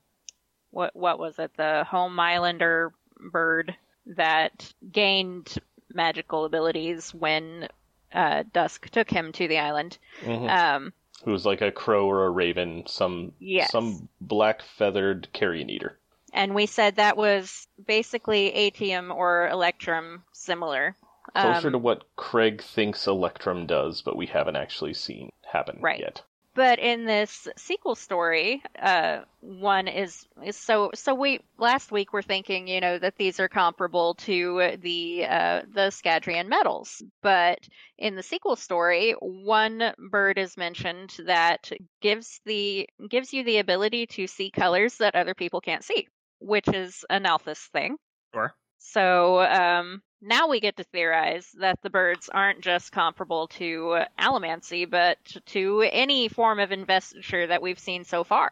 what what was it, the home islander bird that gained magical abilities when uh, Dusk took him to the island. Mhm. Um, Who's like a crow or a raven, some Yes. some black feathered carrion eater. And we said that was basically Atium or Electrum similar. Closer Um, to what Craig thinks Electrum does, but we haven't actually seen happen Right. yet. But in this sequel story, uh, one is, is so so. We last week were thinking, you know, that these are comparable to the uh, the Scadrian metals, but in the sequel story, one bird is mentioned that gives the gives you the ability to see colors that other people can't see, which is an Nalthis thing. Sure. So um, now we get to theorize that the birds aren't just comparable to allomancy, but to any form of investiture that we've seen so far.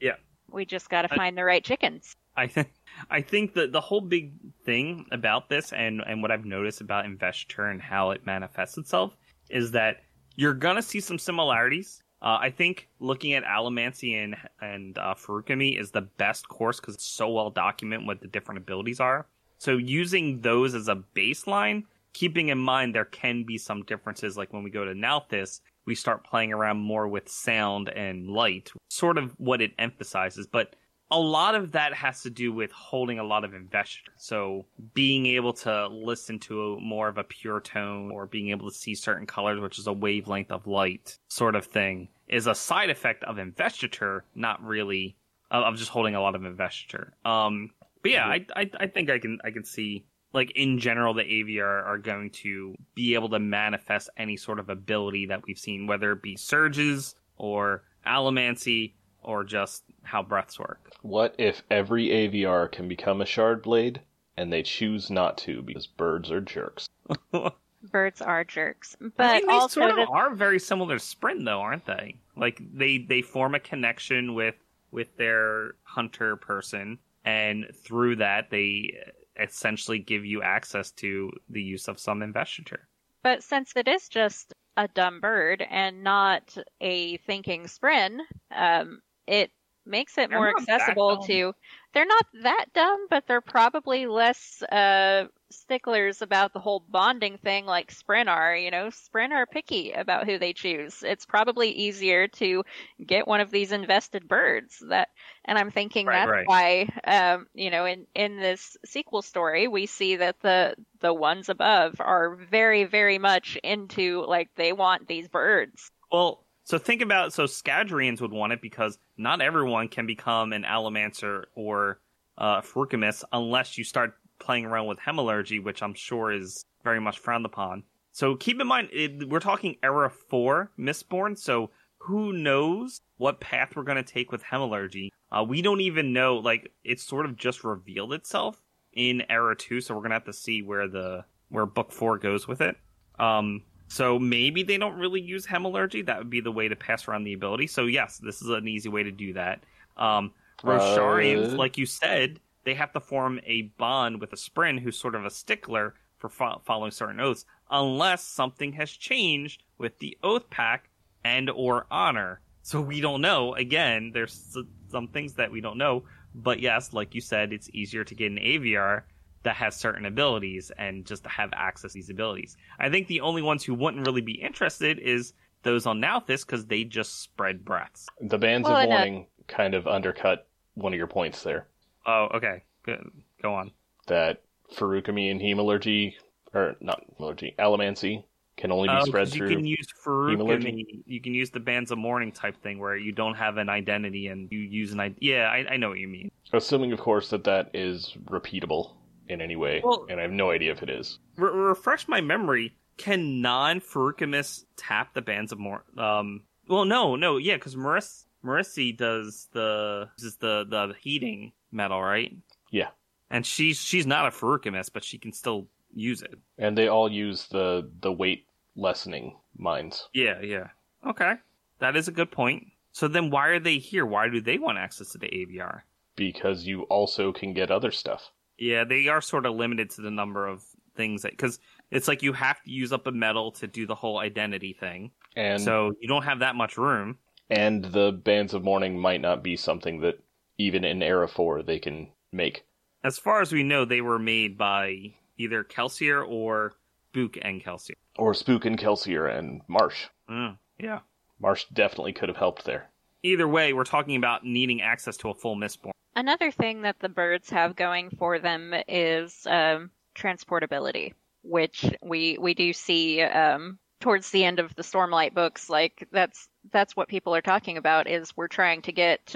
Yeah. We just got to find the right chickens. I think I think that the whole big thing about this and and what I've noticed about investiture and how it manifests itself is that you're gonna see some similarities. Uh, I think looking at allomancy and and uh, Feruchemy is the best course because it's so well documented what the different abilities are. So using those as a baseline, keeping in mind there can be some differences. Like when we go to Nalthis, we start playing around more with sound and light, sort of what it emphasizes, but a lot of that has to do with holding a lot of investiture. So being able to listen to a, more of a pure tone or being able to see certain colors, which is a wavelength of light sort of thing, is a side effect of investiture, not really of just holding a lot of investiture. Um, but yeah, mm-hmm. I, I I think I can I can see like in general the Aviar are going to be able to manifest any sort of ability that we've seen, whether it be surges or allomancy or just how breaths work. What if every Aviar can become a shard blade and they choose not to because birds are jerks? *laughs* Birds are jerks, I but mean, they also sort of the- are very similar to spren, though, aren't they? Like they they form a connection with with their hunter person, and through that they essentially give you access to the use of some investiture. But since it is just a dumb bird and not a thinking spren, um, it makes it They're more accessible to. They're not that dumb, but they're probably less uh, sticklers about the whole bonding thing like spren are. You know, spren are picky about who they choose. It's probably easier to get one of these invested birds that. And I'm thinking Right, that's right. why, um, you know, in in this sequel story, we see that the the ones above are very, very much into like they want these birds. Well, so think about so Scadrians would want it because not everyone can become an Allomancer or uh, Feruchemist unless you start playing around with Hemalurgy, which I'm sure is very much frowned upon. So keep in mind, it, we're talking Era 4 Mistborn, so who knows what path we're going to take with Hemalurgy. Uh, we don't even know, like, it's sort of just revealed itself in Era 2, so we're going to have to see where the where Book 4 goes with it. Um, so maybe they don't really use hemalurgy. That would be the way to pass around the ability. So yes, this is an easy way to do that. Um, Rosharians, Uh. like you said, they have to form a bond with a spren who's sort of a stickler for fo- following certain oaths, unless something has changed with the oath pack and or honor. So we don't know. Again, there's s- some things that we don't know. But yes, like you said, it's easier to get an Aviar that has certain abilities and just to have access to these abilities. I think the only ones who wouldn't really be interested is those on Nalthis because they just spread breaths. The bands Well, of and, uh, warning kind of undercut one of your points there. Oh, okay. Good. Go on. That Feruchemy and Hemalurgy, or not Hemalurgy, Allomancy can only be Oh, spread 'cause you through. can use Feruchemy. You can use the bands of mourning type thing where you don't have an identity and you use an identity. Yeah, I, I know what you mean. Assuming, of course, that that is repeatable in any way, Well- and I have no idea if it is. Re- refresh my memory. Can non Feruchemists tap the bands of more? Um. Well, no, no, yeah, because Maris Marissi does the is the the heating metal, right? Yeah. And she's she's not a Feruchemist, but she can still use it. And they all use the the weight lessening mines. Yeah, yeah. Okay, that is a good point. So then, why are they here? Why do they want access to the Aviar? because you also can get other stuff. Yeah, they are sort of limited to the number of things that because it's like you have to use up a metal to do the whole identity thing. And so you don't have that much room. and the bands of mourning might not be something that even in Era 4 they can make. As far as we know, they were made by either Kelsier or Book and Kelsier. Or Spook and Kelsier and Marsh. Mm, yeah. Marsh definitely could have helped there. Either way, we're talking about needing access to a full Mistborn. Another thing that the birds have going for them is um, transportability, which we we do see um, towards the end of the Stormlight books. Like that's that's what people are talking about. Is we're trying to get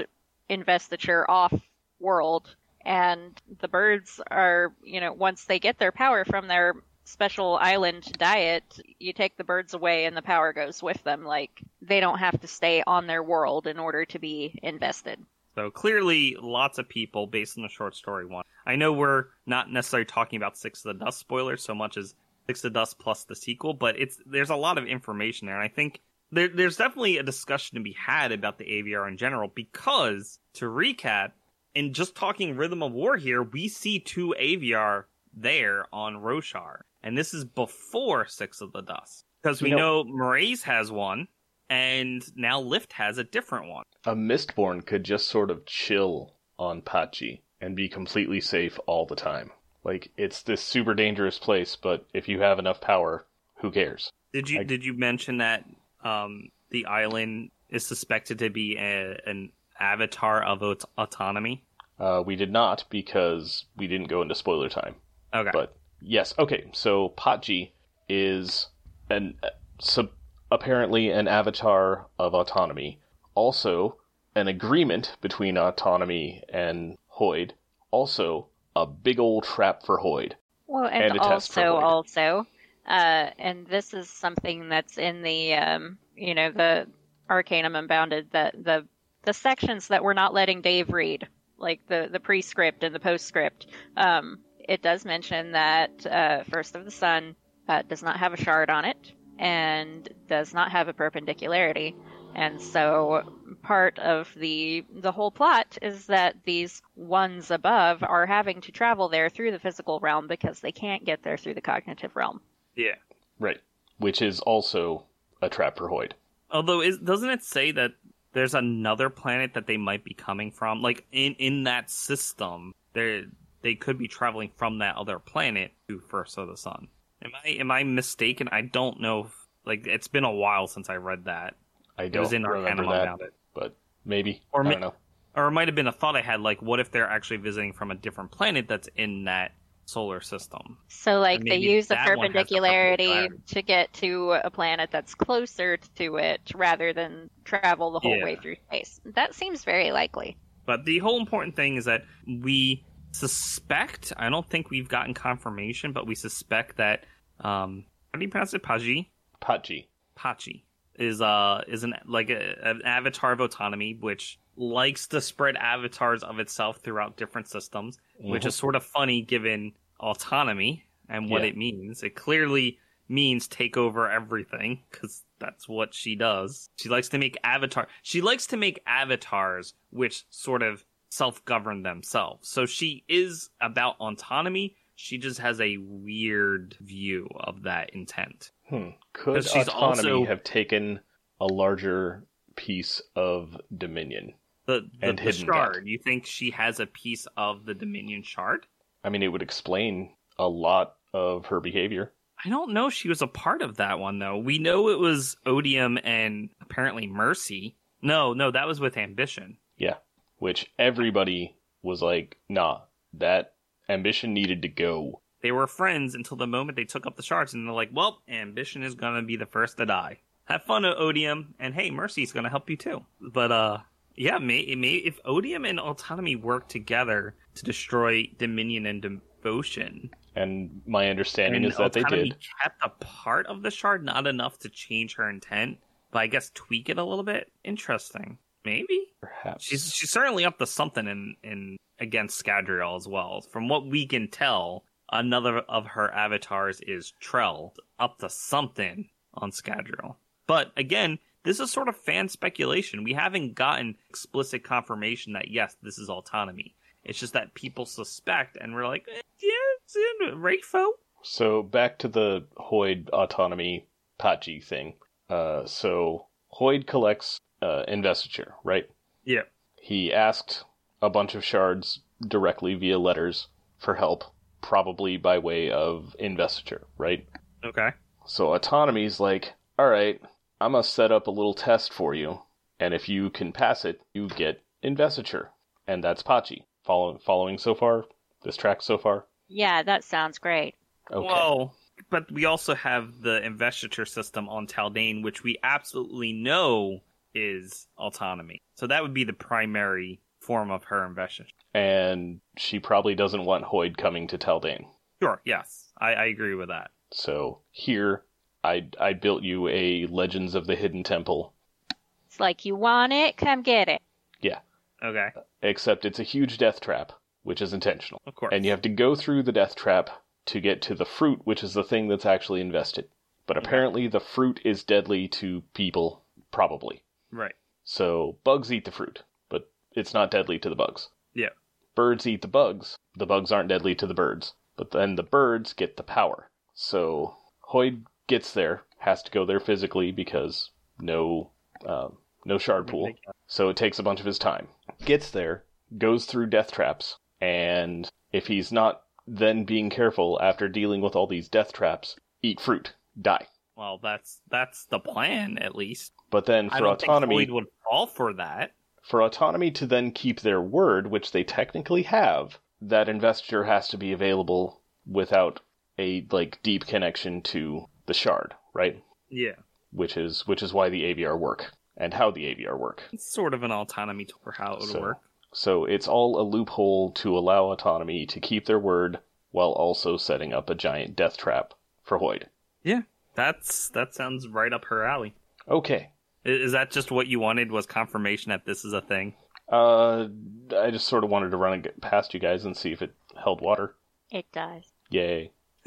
investiture off world, and the birds are you know once they get their power from their special island diet, you take the birds away and the power goes with them. Like they don't have to stay on their world in order to be invested. So clearly, lots of people based on the short story one. I know we're not necessarily talking about Six of the Dusk spoilers so much as Six of the Dusk plus the sequel, but it's there's a lot of information there, and I think there, there's definitely a discussion to be had about the Aviar in general. Because to recap, in just talking Rhythm of War here, we see two Aviar there on Roshar, and this is before Six of the Dusk because we You know, know- Mraize has one, and now Lift has a different one. A Mistborn could just sort of chill on Patji and be completely safe all the time. Like it's this super dangerous place, but if you have enough power, who cares? Did you I- did you mention that um, the island is suspected to be a, an avatar of aut- autonomy? Uh, we did not because we didn't go into spoiler time. Okay. But yes, okay. So Patji is an uh, sub, apparently an avatar of autonomy. Also, an agreement between autonomy and Hoid. Also, a big old trap for Hoid. Well, And and, a test for also, also, uh, and this is something that's in the, um, you know, the Arcanum Unbounded, the the the sections that we're not letting Dave read, like the the prescript and the postscript. Um, it does mention that uh, First of the Sun uh, does not have a shard on it and does not have a perpendicularity. And so part of the the whole plot is that these ones above are having to travel there through the physical realm because they can't get there through the cognitive realm. Yeah. Right. Which is also a trap for Hoid. Although, is, doesn't it say that there's another planet that they might be coming from? Like in in that system, they they could be traveling from that other planet to First of the Sun. Am I am I mistaken? I don't know. If, like it's been a while since I read that. I don't was in remember Arcanum that, Unbounded. but maybe. Or I ma- don't know. Or it might have been a thought I had, like, what if they're actually visiting from a different planet that's in that solar system? So like they use the that one has the perpendicularity perpendicularity. to get to a planet that's closer to it rather than travel the whole Yeah. way through space. That seems very likely. But the whole important thing is that we suspect, I don't think we've gotten confirmation, but we suspect that, um, how do you pronounce it? Paji? Patji. Patji is, uh, is an, like a, an avatar of autonomy, which likes to spread avatars of itself throughout different systems, which is sort of funny given autonomy and what Yeah. it means. It clearly means take over everything because that's what she does. She likes to make avatar. She likes to make avatars which sort of self-govern themselves. So she is about autonomy. She just has a weird view of that intent. Hmm. Could autonomy also- have taken a larger piece of Dominion? The the, And the hidden shard. You think she has a piece of the Dominion shard? I mean, it would explain a lot of her behavior. I don't know she was a part of that one though. We know it was Odium and apparently Mercy. No, no, that was with Ambition. Yeah. Which everybody was like, nah, that ambition needed to go. They were friends until the moment they took up the shards, and they're like, "Well, Ambition is gonna be the first to die. Have fun, Odium, and hey, Mercy's gonna help you too." But uh, yeah, may, may if Odium and Autonomy work together to destroy Dominion and Devotion, And my understanding and is that they Autonomy did. kept a part of the shard, not enough to change her intent, but I guess tweak it a little bit. Interesting, maybe. Perhaps. She's she's certainly up to something in in against Scadrial as well. From what we can tell, another of her avatars is Trell, up to something on Scadrial. But again, this is sort of fan speculation. We haven't gotten explicit confirmation that yes, this is autonomy. It's just that people suspect, and we're like, eh, yeah, it's in RAFO. So back to the Hoid autonomy Patji thing. Uh, so Hoid collects uh, investiture, right? Yeah. He asked a bunch of shards directly via letters for help, probably by way of investiture, right? Okay. So autonomy's like, all right, I'm gonna set up a little test for you, and if you can pass it, you get investiture, and that's Patji. Following, following so far, this track so far. Yeah, that sounds great. Okay. Well, but we also have the investiture system on Taldain, which we absolutely know is autonomy. So that would be the primary form of her investiture. and she probably doesn't want Hoid coming to Taldain. Sure, yes. I, I agree with that. So here, I I built you a Legends of the Hidden Temple, It's like you want it, come get it. Yeah. Okay, except it's a huge death trap, which is intentional, of course. and you have to go through the death trap to get to the fruit, which is the thing that's actually invested. But apparently, the fruit is deadly to people, probably. Right. So bugs eat the fruit, but it's not deadly to the bugs. Yeah. Birds eat the bugs. The bugs aren't deadly to the birds, but then the birds get the power. So Hoid gets there, has to go there physically because no, um, no shard pool. So it takes a bunch of his time. Gets there, goes through death traps, and if he's not then being careful after dealing with all these death traps, eat fruit, die. Well, that's that's the plan, at least. But then for I for don't autonomy, think Hoid would fall for that. for autonomy to then keep their word, which they technically have, that investiture has to be available without a like deep connection to the shard, right? Yeah. Which is which is why the Aviar work and how the Aviar work. It's sort of an autonomy tool for how it would So- work. So it's all a loophole to allow autonomy to keep their word while also setting up a giant death trap for Hoid. Yeah, that's that sounds right up her alley. Okay. Is that just what you wanted? Was confirmation that this is a thing? Uh I just sort of wanted to run it past you guys and see if it held water. It does. Yay. *laughs*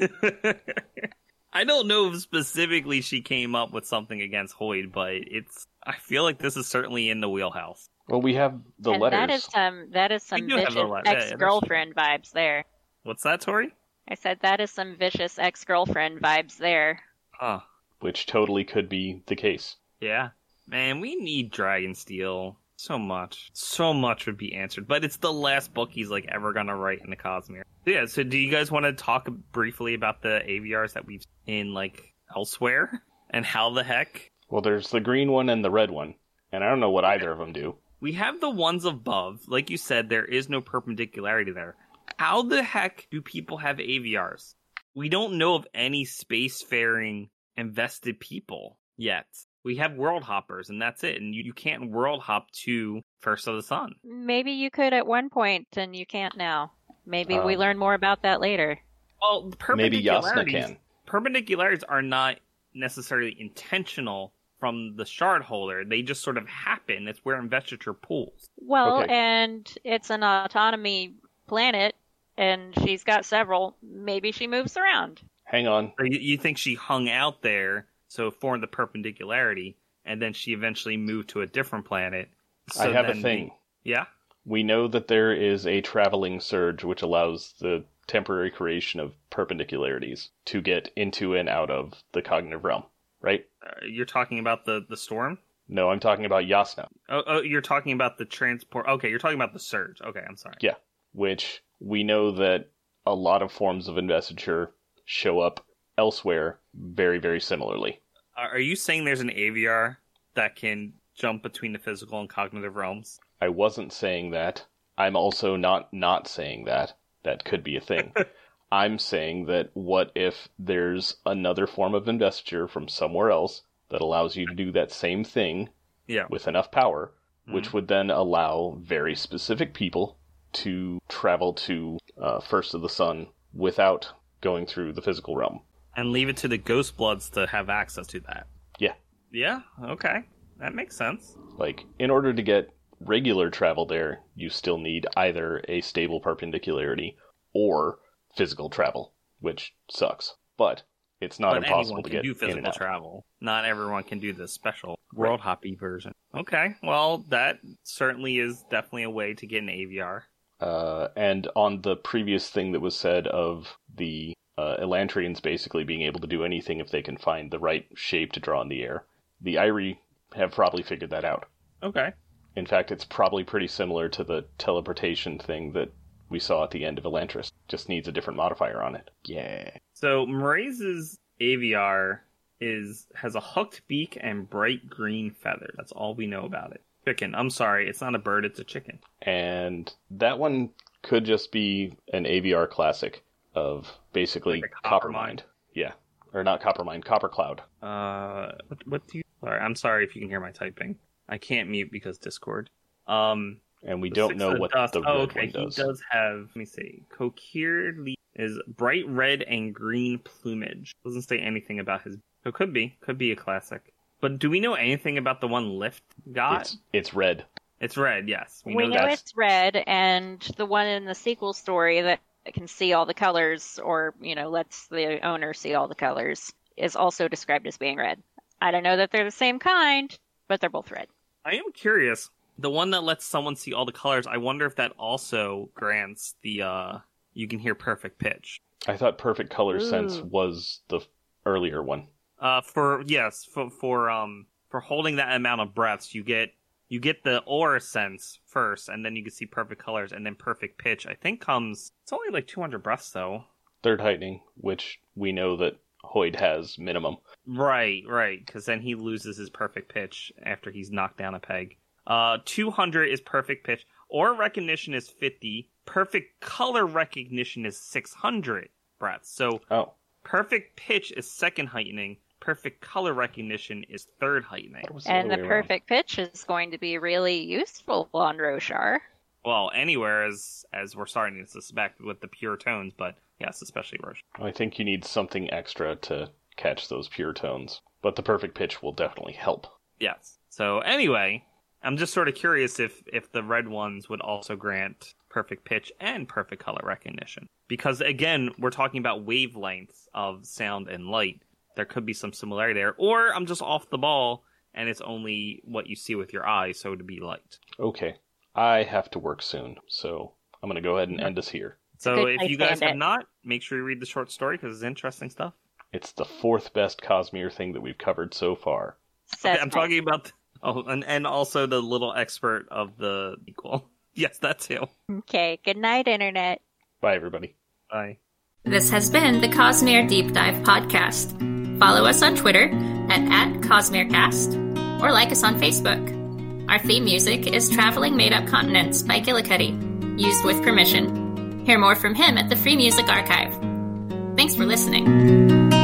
I don't know if specifically she came up with something against Hoid, but it's. I feel like this is certainly in the wheelhouse. Well, we have the and letters. Um, that is some that is some vicious the letter- yeah, yeah, ex girlfriend vibes there. What's that, Tori? I said that is some vicious ex girlfriend vibes there. Huh. which totally could be the case. Yeah. Man, we need Dragonsteel so much. So much would be answered, but it's the last book he's like ever gonna write in the Cosmere. Yeah. So, do you guys want to talk briefly about the Aviars that we've in like elsewhere and how the heck Well, there's the green one and the red one, and I don't know what either of them do. We have the ones above. Like you said, there is no perpendicularity there. How the heck do people have Aviars? We don't know of any spacefaring invested people yet. We have world hoppers, and that's it. And you, you can't world hop to First of the Sun. Maybe you could at one point, and you can't now. Maybe we Um, learn more about that later. Well, the Maybe Jasnah perpendicularities, can. perpendicularities are not necessarily intentional from the shard holder. They just sort of happen. It's where investiture pools. Well, Okay. and it's an autonomy planet, and she's got several. Maybe she moves around. Hang on. Or you, you think she hung out there, so it formed the perpendicularity, and then she eventually moved to a different planet. So I have a thing. the- yeah. We know that there is a traveling surge which allows the temporary creation of perpendicularities to get into and out of the cognitive realm, right? Uh, you're talking about the the storm. No, I'm talking about Jasnah, Oh, oh, you're talking about the transport. Okay, you're talking about the surge. Okay, I'm sorry. Yeah, which we know that a lot of forms of investiture show up elsewhere very, very similarly. Are you saying there's an Aviar that can jump between the physical and cognitive realms? I wasn't saying that. I'm also not not saying that. That could be a thing. *laughs* I'm saying that what if there's another form of investiture from somewhere else that allows you to do that same thing Yeah. with enough power, which would then allow very specific people to travel to uh, First of the Sun without going through the physical realm. And leave it to the Ghostbloods to have access to that. Yeah. Yeah. Okay, that makes sense. Like, in order to get regular travel there, you still need either a stable perpendicularity or physical travel, which sucks. But it's not but impossible anyone to can get do in and physical out. travel. Not everyone can do the special world hoppy version. Okay, well that certainly is definitely a way to get an Aviar. Uh, and on the previous thing that was said of the uh, Elantrians basically being able to do anything if they can find the right shape to draw in the air, the Irie have probably figured that out. Okay. In fact, it's probably pretty similar to the teleportation thing that we saw at the end of Elantris. Just needs a different modifier on it. Yeah. So Mraize's Aviar is has a hooked beak and bright green feather. That's all we know about it. Chicken. I'm sorry, it's not a bird, it's a chicken. And that one could just be an Aviar classic of basically Like a Coppermind. Coppermind. Yeah. Or not Coppermind, Copper Cloud. Uh, what, what do you? Sorry, I'm sorry if you can hear my typing. I can't mute because Discord. Um, And we don't know of what Dust. the red oh, okay. one does. He does have. Let me see. Coquiered leaf is bright red and green plumage. Doesn't say anything about his. It could be, could be a classic. But do we know anything about the one Lift got? It's it's red. It's red. Yes, We, we, know, know, it's red, and the one in the sequel story that can see all the colors, or you know, lets the owner see all the colors, is also described as being red. I don't know that they're the same kind, but they're both red. I am curious. The one that lets someone see all the colors. I wonder if that also grants the. uh You can hear perfect pitch. I thought Perfect Color Sense was the earlier one. Uh, for yes, for for um for holding that amount of breaths, you get you get the aura sense first, and then you can see perfect colors, and then perfect pitch. I think comes. It's only like 200 breaths though. Third Heightening, which we know that Hoid has minimum. Right, right, because then he loses his perfect pitch after he's knocked down a peg. Uh, 200 is perfect pitch. Aura recognition is 50. Perfect color recognition is 600 breaths. So Oh, perfect pitch is second heightening. Perfect color recognition is third heightening. what the And the way around? perfect pitch is going to be really useful on Roshar. Well, anywhere as as we're starting to suspect with the pure tones, but yes, especially Roshar. I think you need something extra to catch those pure tones, but the perfect pitch will definitely help. Yes. So anyway, I'm just sort of curious if if the red ones would also grant perfect pitch and perfect color recognition. Because again, we're talking about wavelengths of sound and light. There could be some similarity there. Or I'm just off the ball and it's only what you see with your eyes, so to be light. Okay, I have to work soon, so I'm going to go ahead and end us here. So if you guys have it. not, make sure you read the short story because it's interesting stuff. It's the fourth best Cosmere thing that we've covered so far. Says I'm talking about oh, and and also the little expert of the equal. *laughs* Yes, that too. Okay, good night, Internet. Bye, everybody. Bye. This has been the Cosmere Deep Dive Podcast. Follow us on Twitter at, at CosmereCast or like us on Facebook. Our theme music is Traveling Made Up Continents by Gillicuddy, used with permission. Hear more from him at the Free Music Archive. Thanks for listening.